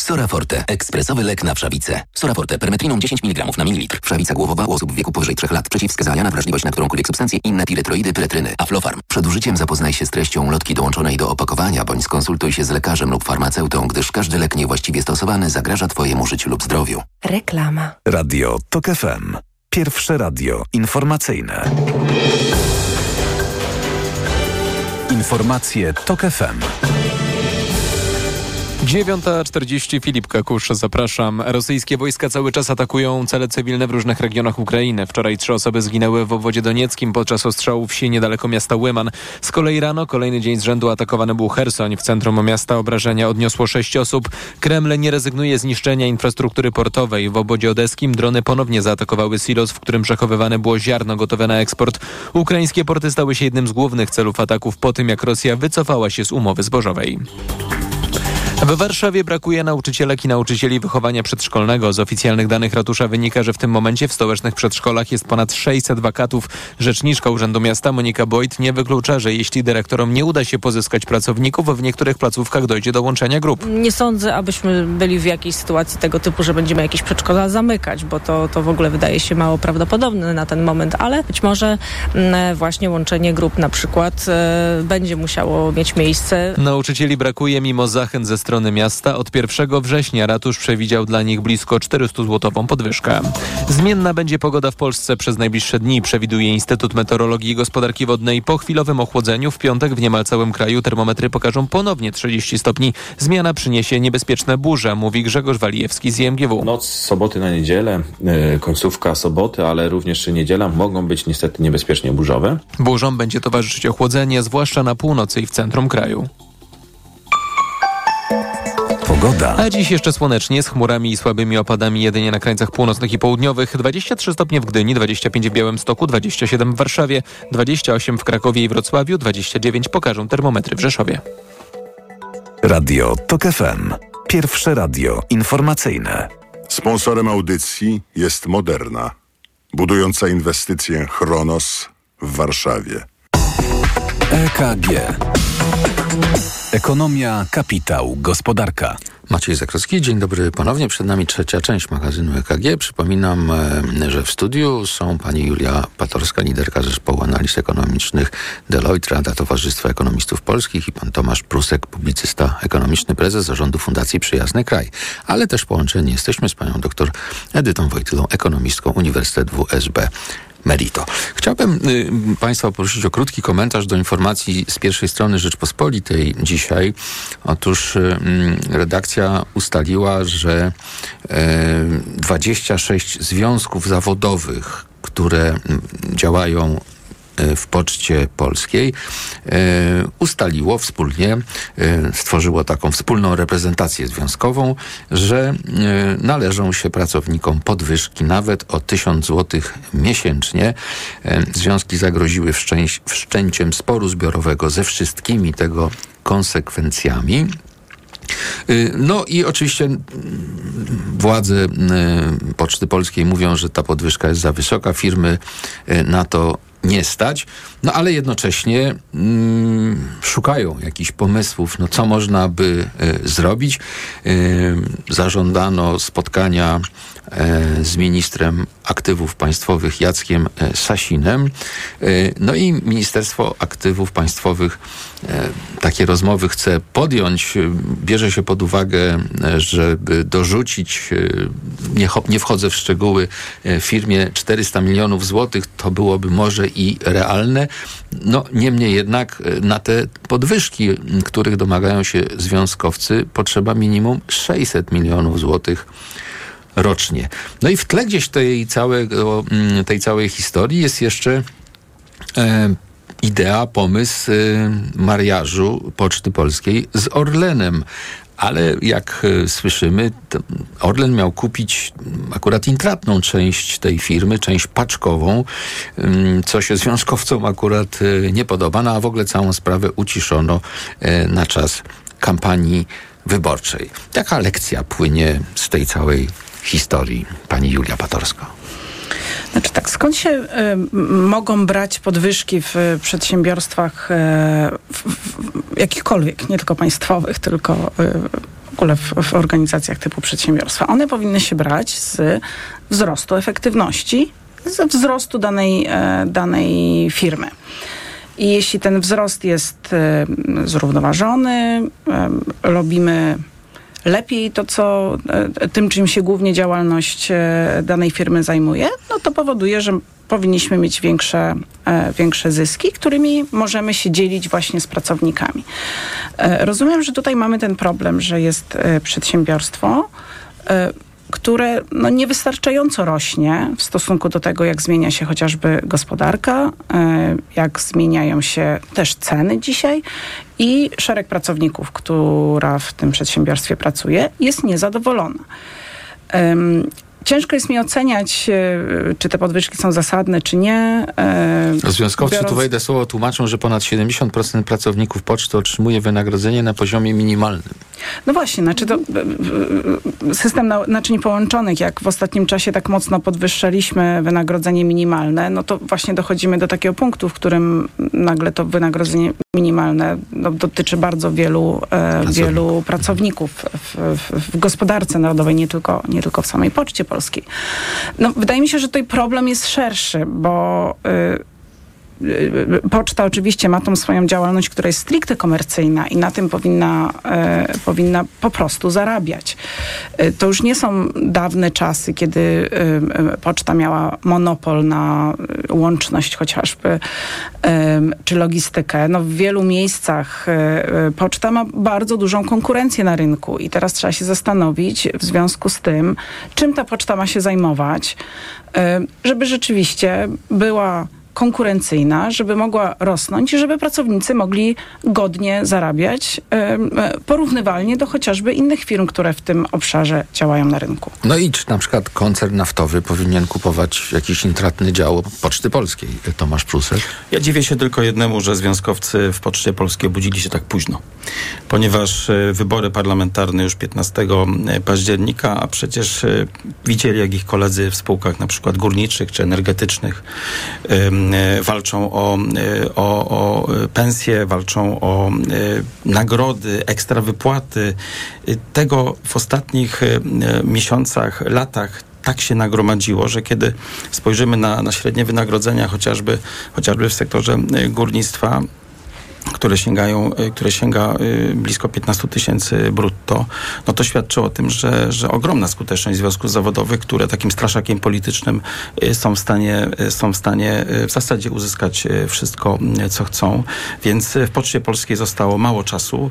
Sora Forte. Ekspresowy lek na wszawicę. Sora Forte. Permetriną 10 mg na mililitr. Wszawica głowowa u osób w wieku powyżej 3 lat. Przeciwwskazania na wrażliwość na którąkolwiek substancję inne piretroidy, pyretryny. Aflofarm. Przed użyciem zapoznaj się z treścią lotki dołączonej do opakowania bądź skonsultuj się z lekarzem lub farmaceutą, gdyż każdy lek niewłaściwie stosowany zagraża Twojemu życiu lub zdrowiu. Reklama. Radio TOK FM. Pierwsze radio informacyjne. Informacje TOK FM. 9.40 Filip Kakusz, zapraszam. Rosyjskie wojska cały czas atakują cele cywilne w różnych regionach Ukrainy. Wczoraj trzy osoby zginęły w obwodzie donieckim podczas ostrzału wsi niedaleko miasta Łyman. Z kolei rano kolejny dzień z rzędu atakowany był Hersoń. W centrum miasta obrażenia odniosło sześć osób. Kreml nie rezygnuje z niszczenia infrastruktury portowej. W obwodzie odeskim drony ponownie zaatakowały silos, w którym przechowywane było ziarno gotowe na eksport. Ukraińskie porty stały się jednym z głównych celów ataków po tym, jak Rosja wycofała się z umowy zbożowej. W Warszawie brakuje nauczycielek i nauczycieli wychowania przedszkolnego. Z oficjalnych danych ratusza wynika, że w tym momencie w stołecznych przedszkolach jest ponad 600 wakatów. Rzeczniczka Urzędu Miasta Monika Bojt nie wyklucza, że jeśli dyrektorom nie uda się pozyskać pracowników, w niektórych placówkach dojdzie do łączenia grup. Nie sądzę, abyśmy byli w jakiejś sytuacji tego typu, że będziemy jakieś przedszkola zamykać, bo to, to w ogóle wydaje się mało prawdopodobne na ten moment, ale być może mm, właśnie łączenie grup na przykład e, będzie musiało mieć miejsce. Nauczycieli brakuje mimo zachęt ze strony miasta. Od 1 września ratusz przewidział dla nich blisko 400-złotową podwyżkę. Zmienna będzie pogoda w Polsce przez najbliższe dni, przewiduje Instytut Meteorologii i Gospodarki Wodnej. Po chwilowym ochłodzeniu w piątek w niemal całym kraju termometry pokażą ponownie 30 stopni. Zmiana przyniesie niebezpieczne burze, mówi Grzegorz Walijewski z IMGW. Noc z soboty na niedzielę, yy, końcówka soboty, ale również niedziela mogą być niestety niebezpiecznie burzowe. Burzom będzie towarzyszyć ochłodzenie, zwłaszcza na północy i w centrum kraju. Pogoda. A dziś jeszcze słonecznie, z chmurami i słabymi opadami jedynie na krańcach północnych i południowych. 23 stopnie w Gdyni, 25 w Białymstoku, 27 w Warszawie, 28 w Krakowie i Wrocławiu, 29 pokażą termometry w Rzeszowie. Radio TOK FM. Pierwsze radio informacyjne. Sponsorem audycji jest Moderna, budująca inwestycję Chronos w Warszawie. EKG. Ekonomia, kapitał, gospodarka. Maciej Zakrowski, dzień dobry ponownie. Przed nami trzecia część magazynu EKG. Przypominam, że w studiu są pani Julia Patorska, liderka zespołu analiz ekonomicznych Deloitte, Rada Towarzystwa Ekonomistów Polskich i pan Tomasz Prusek, publicysta ekonomiczny, prezes zarządu Fundacji Przyjazny Kraj. Ale też połączeni jesteśmy z panią doktor Edytą Wojtylą, ekonomistką Uniwersytet WSB. Merito. Chciałbym y, Państwa prosić o krótki komentarz do informacji z pierwszej strony Rzeczpospolitej dzisiaj. Otóż y, redakcja ustaliła, że y, 26 związków zawodowych, które działają w Poczcie Polskiej ustaliło wspólnie, stworzyło taką wspólną reprezentację związkową, że należą się pracownikom podwyżki nawet o 1000 zł miesięcznie. Związki zagroziły wszczęciem sporu zbiorowego ze wszystkimi tego konsekwencjami. No i oczywiście władze Poczty Polskiej mówią, że ta podwyżka jest za wysoka. Firmy na to nie stać, no ale jednocześnie mm, szukają jakichś pomysłów, no co można by y, zrobić. Y, zażądano spotkania y, z ministrem aktywów państwowych Jackiem Sasinem. No i Ministerstwo Aktywów Państwowych takie rozmowy chce podjąć. Bierze się pod uwagę, żeby dorzucić, nie, nie wchodzę w szczegóły, firmie 400 milionów złotych, to byłoby może i realne. No, niemniej jednak e, na te podwyżki, których domagają się związkowcy, potrzeba minimum 600 milionów złotych rocznie. No i w tle gdzieś tej, całego, tej całej historii jest jeszcze e, idea, pomysł e, mariażu Poczty Polskiej z Orlenem ale jak e, słyszymy, Orlen miał kupić akurat intratną część tej firmy, część paczkową, co się związkowcom akurat e, nie podoba, no a w ogóle całą sprawę uciszono na czas kampanii wyborczej. Jaka lekcja płynie z tej całej historii, pani Julia Patorska? Znaczy tak, skąd się y, mogą brać podwyżki w przedsiębiorstwach y, w, w, jakichkolwiek, nie tylko państwowych, tylko y, w ogóle w, w, organizacjach typu przedsiębiorstwa? One powinny się brać z wzrostu efektywności, ze wzrostu danej, danej firmy. I jeśli ten wzrost jest zrównoważony, robimy lepiej to, co e, tym, czym się głównie działalność e, danej firmy zajmuje, no to powoduje, że powinniśmy mieć większe, e, większe zyski, którymi możemy się dzielić właśnie z pracownikami. Rozumiem, że tutaj mamy ten problem, że jest przedsiębiorstwo, które no, niewystarczająco rośnie w stosunku do tego, jak zmienia się chociażby gospodarka, e, jak zmieniają się też ceny dzisiaj i szereg pracowników, która w tym przedsiębiorstwie pracuje, jest niezadowolona. Ciężko jest mi oceniać, e, czy te podwyżki są zasadne, czy nie. E, Związkowcy, biorąc... tu wejdę słowo, tłumaczą, że ponad 70% pracowników poczty otrzymuje wynagrodzenie na poziomie minimalnym. No właśnie, znaczy to system naczyń połączonych, jak w ostatnim czasie tak mocno podwyższaliśmy wynagrodzenie minimalne, no to właśnie dochodzimy do takiego punktu, w którym nagle to wynagrodzenie minimalne no, dotyczy bardzo wielu, e, wielu pracowników w, w, w, gospodarce narodowej, nie tylko, nie tylko w samej Poczcie Polskiej. No, wydaje mi się, że tutaj problem jest szerszy, bo y, poczta oczywiście ma tą swoją działalność, która jest stricte komercyjna i na tym powinna, e, powinna po prostu zarabiać. E, to już nie są dawne czasy, kiedy e, poczta miała monopol na łączność chociażby, czy logistykę. No, w wielu miejscach poczta ma bardzo dużą konkurencję na rynku i teraz trzeba się zastanowić w związku z tym, czym ta poczta ma się zajmować, żeby rzeczywiście była konkurencyjna, żeby mogła rosnąć i żeby pracownicy mogli godnie zarabiać, porównywalnie do chociażby innych firm, które w tym obszarze działają na rynku. No i czy na przykład koncern naftowy powinien kupować jakiś intratny dział Poczty Polskiej? Tomasz Prusek? Ja dziwię się tylko jednemu, że związkowcy w Poczcie Polskiej obudzili się tak późno, ponieważ e, wybory parlamentarne już 15 e, października, a przecież e, widzieli, jak ich koledzy w spółkach na przykład górniczych czy energetycznych E, walczą o, e, o, o pensje, walczą o e, nagrody, ekstra wypłaty. Tego w ostatnich miesiącach, latach tak się nagromadziło, że kiedy spojrzymy na, na średnie wynagrodzenia chociażby, chociażby w sektorze górnictwa, które sięgają, y, które sięga y, blisko 15 tysięcy brutto, no to świadczy o tym, że, że ogromna skuteczność związków zawodowych, które takim straszakiem politycznym y, są w stanie, są w stanie w zasadzie uzyskać wszystko, co chcą. Więc w Poczcie Polskiej zostało mało czasu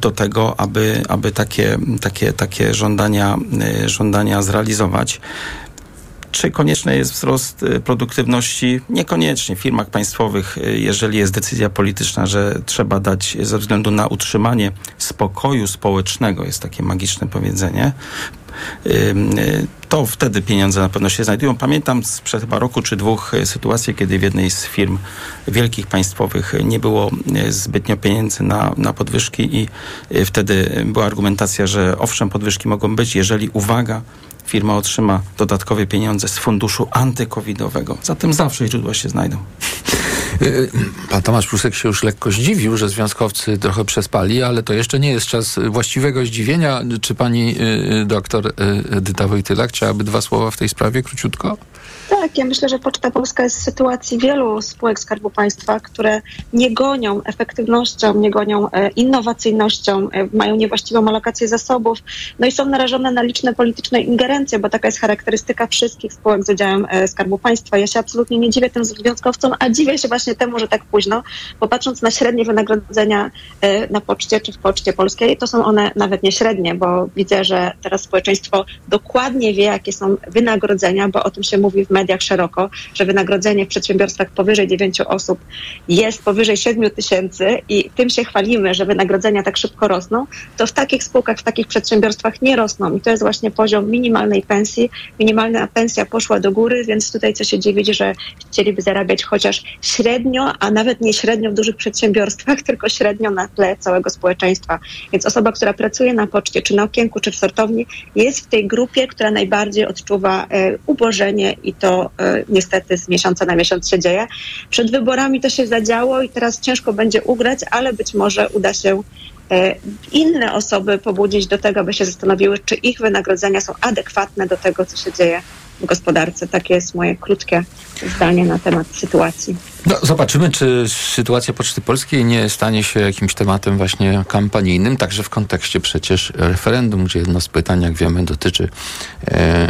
do tego, aby, aby takie, takie, takie żądania, żądania zrealizować. Czy konieczny jest wzrost y, produktywności? Niekoniecznie. W firmach państwowych, y, jeżeli jest decyzja polityczna, że trzeba dać ze względu na utrzymanie spokoju społecznego, jest takie magiczne powiedzenie, y, to wtedy pieniądze na pewno się znajdują. Pamiętam sprzed chyba roku czy dwóch sytuację, kiedy w jednej z firm wielkich państwowych nie było zbytnio pieniędzy na, na podwyżki i wtedy była argumentacja, że owszem, podwyżki mogą być, jeżeli, uwaga, firma otrzyma dodatkowe pieniądze z funduszu antykowidowego. Zatem zawsze źródła się znajdą. Y, pan Tomasz Prusek się już lekko zdziwił, że związkowcy trochę przespali, ale to jeszcze nie jest czas właściwego zdziwienia. Czy pani y, y, doktor Edyta Wojtyla chciałaby dwa słowa w tej sprawie króciutko? Tak, ja myślę, że Poczta Polska jest w sytuacji wielu spółek Skarbu Państwa, które nie gonią efektywnością, nie gonią e, innowacyjnością, e, mają niewłaściwą alokację zasobów, no i są narażone na liczne polityczne ingerencje, bo taka jest charakterystyka wszystkich spółek z udziałem e, Skarbu Państwa. Ja się absolutnie nie dziwię tym związkowcom, a dziwię się właśnie temu, że tak późno, bo patrząc na średnie wynagrodzenia na poczcie czy w Poczcie Polskiej, to są one nawet nie średnie, bo widzę, że teraz społeczeństwo dokładnie wie, jakie są wynagrodzenia, bo o tym się mówi w mediach szeroko, że wynagrodzenie w przedsiębiorstwach powyżej 9 osób jest powyżej 7 tysięcy i tym się chwalimy, że wynagrodzenia tak szybko rosną, to w takich spółkach, w takich przedsiębiorstwach nie rosną. I to jest właśnie poziom minimalnej pensji. Minimalna pensja poszła do góry, więc tutaj co się dziwić, że chcieliby zarabiać chociaż średnio, a nawet nie średnio w dużych przedsiębiorstwach, tylko średnio na tle całego społeczeństwa. Więc osoba, która pracuje na poczcie, czy na okienku, czy w sortowni, jest w tej grupie, która najbardziej odczuwa e, ubożenie i to E, niestety z miesiąca na miesiąc się dzieje. Przed wyborami to się zadziało i teraz ciężko będzie ugrać, ale być może uda się e, inne osoby pobudzić do tego, aby się zastanowiły, czy ich wynagrodzenia są adekwatne do tego, co się dzieje w gospodarce. Takie jest moje krótkie zdanie na temat sytuacji. No, zobaczymy, czy sytuacja Poczty Polskiej nie stanie się jakimś tematem właśnie kampanijnym, także w kontekście przecież referendum, gdzie jedno z pytań, jak wiemy, dotyczy e,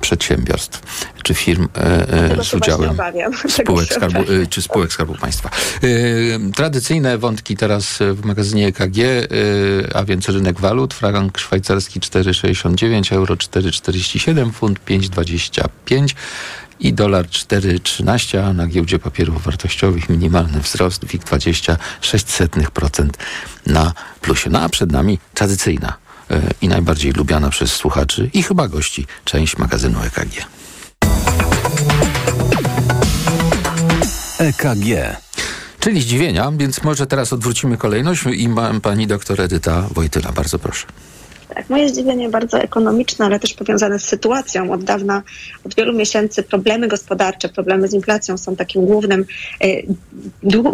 przedsiębiorstw czy firm e, e z udziałem spółek skarbu, e, czy spółek Skarbu Państwa. E, tradycyjne wątki teraz w magazynie EKG, e, a więc rynek walut, frank szwajcarski 4,69, euro 4,47, funt 5,25 i dolar 4,13, a na giełdzie papierów wartościowych minimalny wzrost WIG 26% na plusie. No a przed nami tradycyjna e, i najbardziej lubiana przez słuchaczy i chyba gości część magazynu EKG. EKG. Czyli zdziwienia, więc może teraz odwrócimy kolejność i mam pani doktor Edyta Wojtyla. Bardzo proszę. Tak, moje zdziwienie bardzo ekonomiczne, ale też powiązane z sytuacją. Od dawna, od wielu miesięcy problemy gospodarcze, problemy z inflacją są takim głównym, e,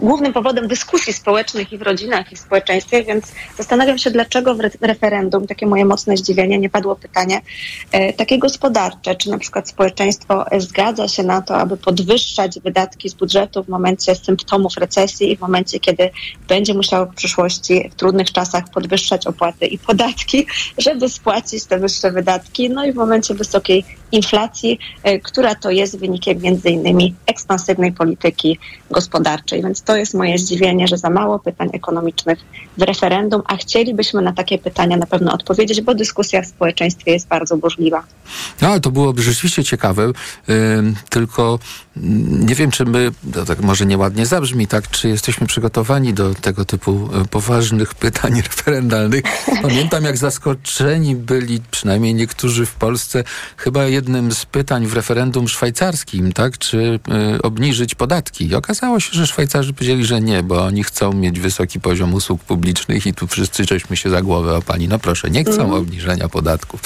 głównym powodem dyskusji społecznych i w rodzinach, i w społeczeństwie, więc zastanawiam się, dlaczego w referendum, takie moje mocne zdziwienie, nie padło pytanie e, takie gospodarcze, czy na przykład społeczeństwo zgadza się na to, aby podwyższać wydatki z budżetu w momencie symptomów recesji i w momencie, kiedy będzie musiało w przyszłości, w trudnych czasach podwyższać opłaty i podatki, żeby spłacić te wyższe wydatki. No i w momencie wysokiej inflacji, e, która to jest wynikiem między innymi ekspansywnej polityki gospodarczej. Więc to jest moje zdziwienie, że za mało pytań ekonomicznych w referendum, a chcielibyśmy na takie pytania na pewno odpowiedzieć, bo dyskusja w społeczeństwie jest bardzo burzliwa. No, to byłoby rzeczywiście ciekawe, tylko nie wiem, czy my, tak może nieładnie zabrzmi, tak, czy jesteśmy przygotowani do tego typu e, poważnych pytań referendalnych. Pamiętam, jak zaskoczeni byli przynajmniej niektórzy w Polsce chyba jednym z pytań w referendum szwajcarskim, tak, czy y, obniżyć podatki. I okazało się, że Szwajcarzy powiedzieli, że nie, bo oni chcą mieć wysoki poziom usług publicznych i tu wszyscy żeśmy się za głowę opali. No proszę, nie chcą mm. obniżenia podatków.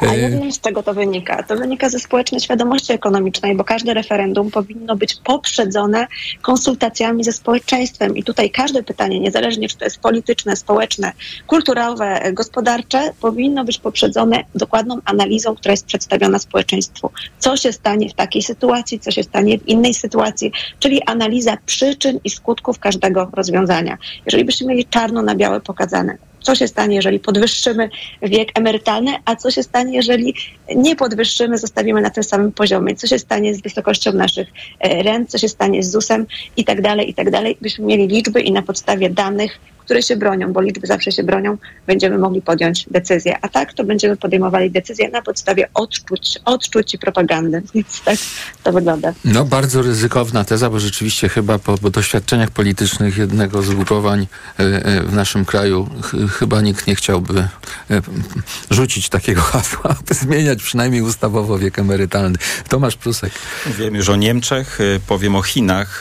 A ja wiem, z czego to wynika. To wynika ze społecznej świadomości ekonomicznej, bo każde referendum powinno być poprzedzone konsultacjami ze społeczeństwem i tutaj każde pytanie, niezależnie czy to jest polityczne, społeczne, kulturowe, gospodarcze, powinno być poprzedzone dokładną analizą, która jest przedstawiona społeczeństwu społeczeństwu. Co się stanie w takiej sytuacji, co się stanie w innej sytuacji, czyli analiza przyczyn i skutków każdego rozwiązania. Jeżeli byśmy mieli czarno na białe pokazane, co się stanie, jeżeli podwyższymy wiek emerytalny, a co się stanie, jeżeli nie podwyższymy, zostawimy na tym samym poziomie, co się stanie z wysokością naszych e, rent, co się stanie z ZUS-em i tak dalej, i tak dalej. Byśmy mieli liczby i na podstawie danych które się bronią, bo liczby zawsze się bronią, będziemy mogli podjąć decyzję. A tak to będziemy podejmowali decyzje na podstawie odczuć, odczuć i propagandy. Więc tak to wygląda. No bardzo ryzykowna teza, bo rzeczywiście chyba po, po doświadczeniach politycznych jednego z ugrupowań e, e, w naszym kraju ch, chyba nikt nie chciałby e, rzucić takiego hasła, aby zmieniać przynajmniej ustawowo wiek emerytalny. Tomasz Prusek. Wiem już o Niemczech, powiem o Chinach.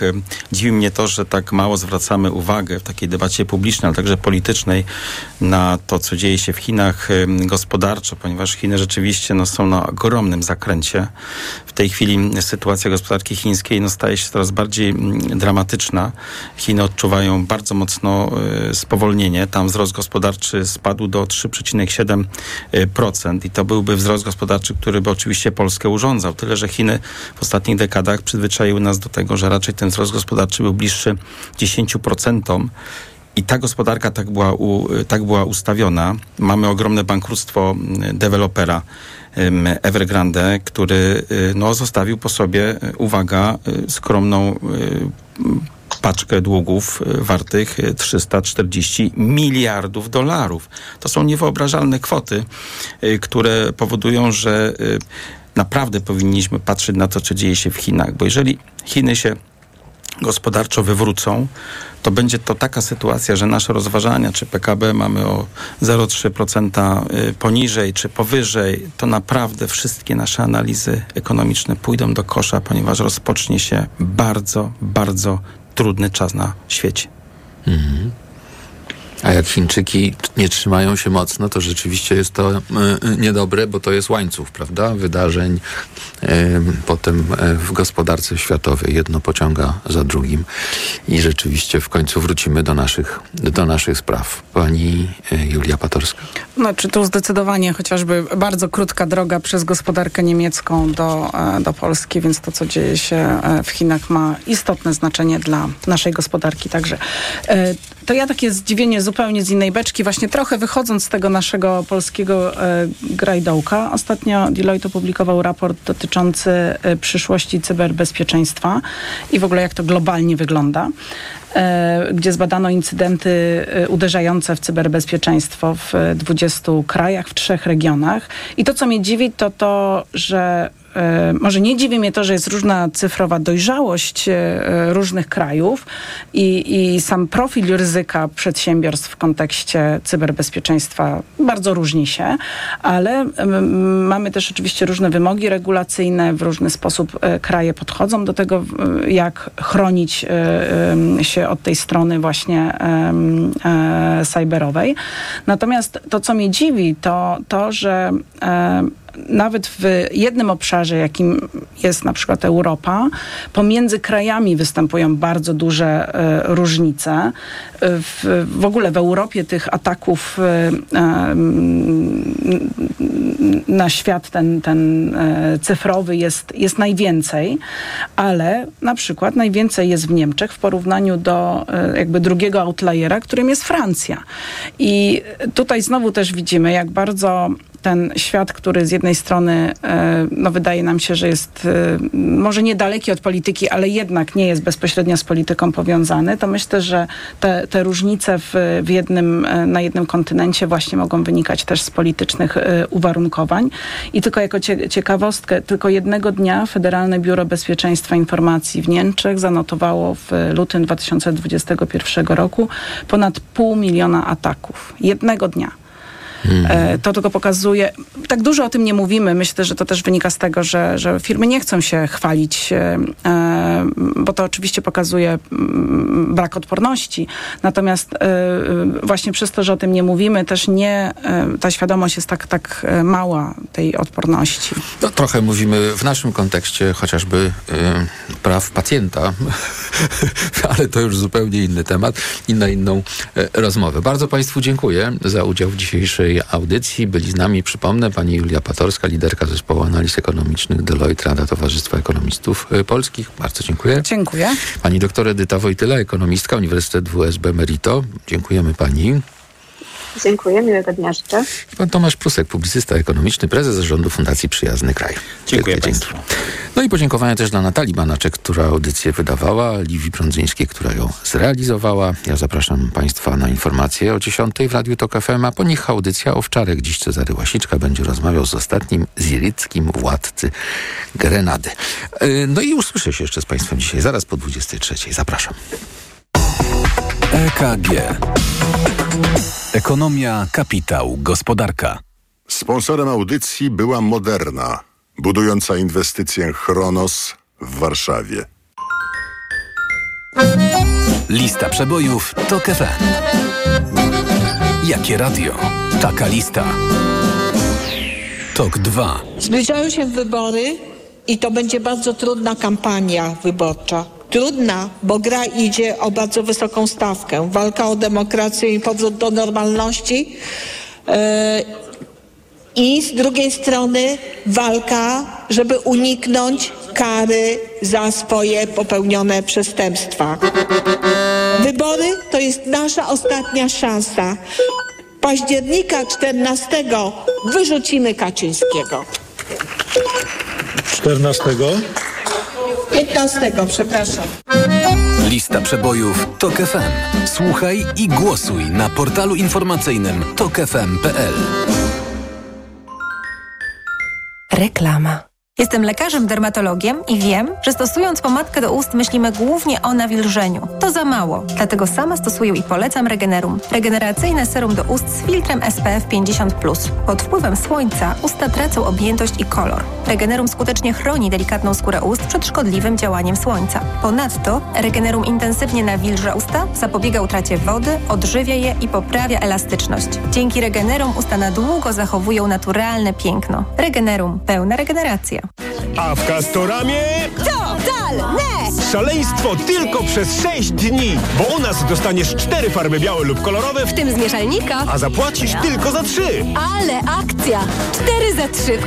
Dziwi mnie to, że tak mało zwracamy uwagę w takiej debacie publicznej ale także politycznej na to, co dzieje się w Chinach gospodarczo, ponieważ Chiny rzeczywiście no, są na ogromnym zakręcie. W tej chwili sytuacja gospodarki chińskiej no, staje się coraz bardziej dramatyczna. Chiny odczuwają bardzo mocno y, spowolnienie. Tam wzrost gospodarczy spadł do 3,7% i to byłby wzrost gospodarczy, który by oczywiście Polskę urządzał. Tyle, że Chiny w ostatnich dekadach przyzwyczaiły nas do tego, że raczej ten wzrost gospodarczy był bliższy 10%. I ta gospodarka tak była, u, tak była ustawiona. Mamy ogromne bankructwo dewelopera Evergrande, który y, no, zostawił po sobie, y, uwaga, y, skromną paczkę długów wartych 340 miliardów dolarów. To są niewyobrażalne kwoty, które powodują, że naprawdę powinniśmy patrzeć na to, co dzieje się w Chinach, bo jeżeli Chiny się gospodarczo wywrócą, to będzie to taka sytuacja, że nasze rozważania, czy PKB mamy o 0,3% y, poniżej, czy powyżej, to naprawdę wszystkie nasze analizy ekonomiczne pójdą do kosza, ponieważ rozpocznie się bardzo, bardzo trudny czas na świecie. Mhm. A jak Chińczyki nie trzymają się mocno, to rzeczywiście jest to y, niedobre, bo to jest łańcuch, prawda? Wydarzeń y, potem y, w gospodarce światowej jedno pociąga za drugim i rzeczywiście w końcu wrócimy do naszych, do naszych spraw. Pani Julia Patorska. Znaczy tu zdecydowanie chociażby bardzo krótka droga przez gospodarkę niemiecką do, do Polski, więc to, co dzieje się w Chinach ma istotne znaczenie dla naszej gospodarki. Także to ja takie zdziwienie zupełnie z innej beczki, właśnie trochę wychodząc z tego naszego polskiego e, grajdołka. Ostatnio Deloitte opublikował raport dotyczący e, przyszłości cyberbezpieczeństwa i w ogóle jak to globalnie wygląda. E, gdzie zbadano incydenty e, uderzające w cyberbezpieczeństwo w 20 krajach, w trzech regionach. I to, co mnie dziwi, to to, że może nie dziwi mnie to, że jest różna cyfrowa dojrzałość e, różnych krajów i, i sam profil ryzyka przedsiębiorstw w kontekście cyberbezpieczeństwa bardzo różni się, ale mamy też oczywiście różne wymogi regulacyjne, w różny sposób e, kraje podchodzą do tego, jak chronić się od tej strony właśnie cyberowej. Natomiast to, co mnie dziwi, to to, że nawet w jednym obszarze, jakim jest na przykład Europa, pomiędzy krajami występują bardzo duże e, różnice. W, w ogóle w Europie tych ataków e, na świat ten, ten e, cyfrowy jest, jest najwięcej, ale na przykład najwięcej jest w Niemczech w porównaniu do jakby drugiego outliera, którym jest Francja. I tutaj znowu też widzimy, jak bardzo ten świat, który z jednej strony e, no, wydaje nam się, że jest e, może niedaleki od polityki, ale jednak nie jest bezpośrednio z polityką powiązany, to myślę, że te, te różnice w, w jednym, e, na jednym kontynencie właśnie mogą wynikać też z politycznych uwarunkowań. I tylko jako ciekawostkę, tylko jednego dnia Federalne Biuro Bezpieczeństwa Informacji w Niemczech zanotowało w lutym 2021 roku ponad pół miliona ataków. Jednego dnia. Hmm. To tylko pokazuje, tak dużo o tym nie mówimy. Myślę, że to też wynika z tego, że, że firmy nie chcą się chwalić, e, bo to oczywiście pokazuje mm, brak odporności. Natomiast e, właśnie przez to, że o tym nie mówimy, też nie, ta świadomość jest tak, tak mała tej odporności. No, trochę mówimy w naszym kontekście chociażby praw pacjenta, ale to już zupełnie inny temat i na inną rozmowę. Bardzo Państwu dziękuję za udział w dzisiejszej naszej audycji. Byli z nami, przypomnę, pani Julia Patorska, liderka zespołu analiz ekonomicznych Deloitte, Rada Towarzystwa Ekonomistów y, Polskich. Bardzo dziękuję. Dziękuję. Pani doktor Edyta Wojtyla, ekonomistka, Uniwersytet WSB Merito. Dziękujemy pani. Dziękuję, miłego dnia życzę. I pan Tomasz Prusek, publicysta ekonomiczny, prezes zarządu Fundacji Przyjazny Kraj. Dziękuję Wielkie Państwu. dzięki. No i podziękowania też dla Natalii Banaczek, która audycję wydawała, Liwi Prądzyńskiej, która ją zrealizowała. Ja zapraszam Państwa na informacje o 10 w Radiu Tok FM, a po nich audycja Owczarek. Dziś Cezary Łasiczka będzie rozmawiał z ostatnim ziryckim władcy Grenady. Yy, No i usłyszę się jeszcze z Państwem dzisiaj, zaraz po 23. Zapraszam. EKG. Ekonomia, kapitał, gospodarka. Sponsorem audycji była Moderna, budująca inwestycję Chronos w Warszawie. Lista przebojów TOK FM. Jakie radio? Taka lista. TOK 2. Zbliżają się wybory i to będzie bardzo trudna kampania wyborcza. Trudna, bo gra idzie o bardzo wysoką stawkę. Walka o demokrację i powrót do normalności. Yy, I z drugiej strony walka, żeby uniknąć kary za swoje popełnione przestępstwa. Wybory to jest nasza ostatnia szansa. Października 14 wyrzucimy Kaczyńskiego. 14. 15, przepraszam. Lista przebojów TOK FM. Słuchaj i głosuj na portalu informacyjnym tokefm.pl. Reklama. Jestem lekarzem dermatologiem i wiem, że stosując pomadkę do ust myślimy głównie o nawilżeniu. To za mało, dlatego sama stosuję i polecam Regenerum. Regeneracyjne serum do ust z filtrem SPF 50+. Pod wpływem słońca usta tracą objętość i kolor. Regenerum skutecznie chroni delikatną skórę ust przed szkodliwym działaniem słońca. Ponadto Regenerum intensywnie nawilża usta, zapobiega utracie wody, odżywia je i poprawia elastyczność. Dzięki Regenerum usta na długo zachowują naturalne piękno. Regenerum. Pełna regeneracja. A w Castoramie Totalne! szaleństwo tylko przez 6 dni, bo u nas dostaniesz cztery farby białe lub kolorowe, W tym z mieszalnika. a zapłacisz tylko za trzy. Ale akcja! 4 za 3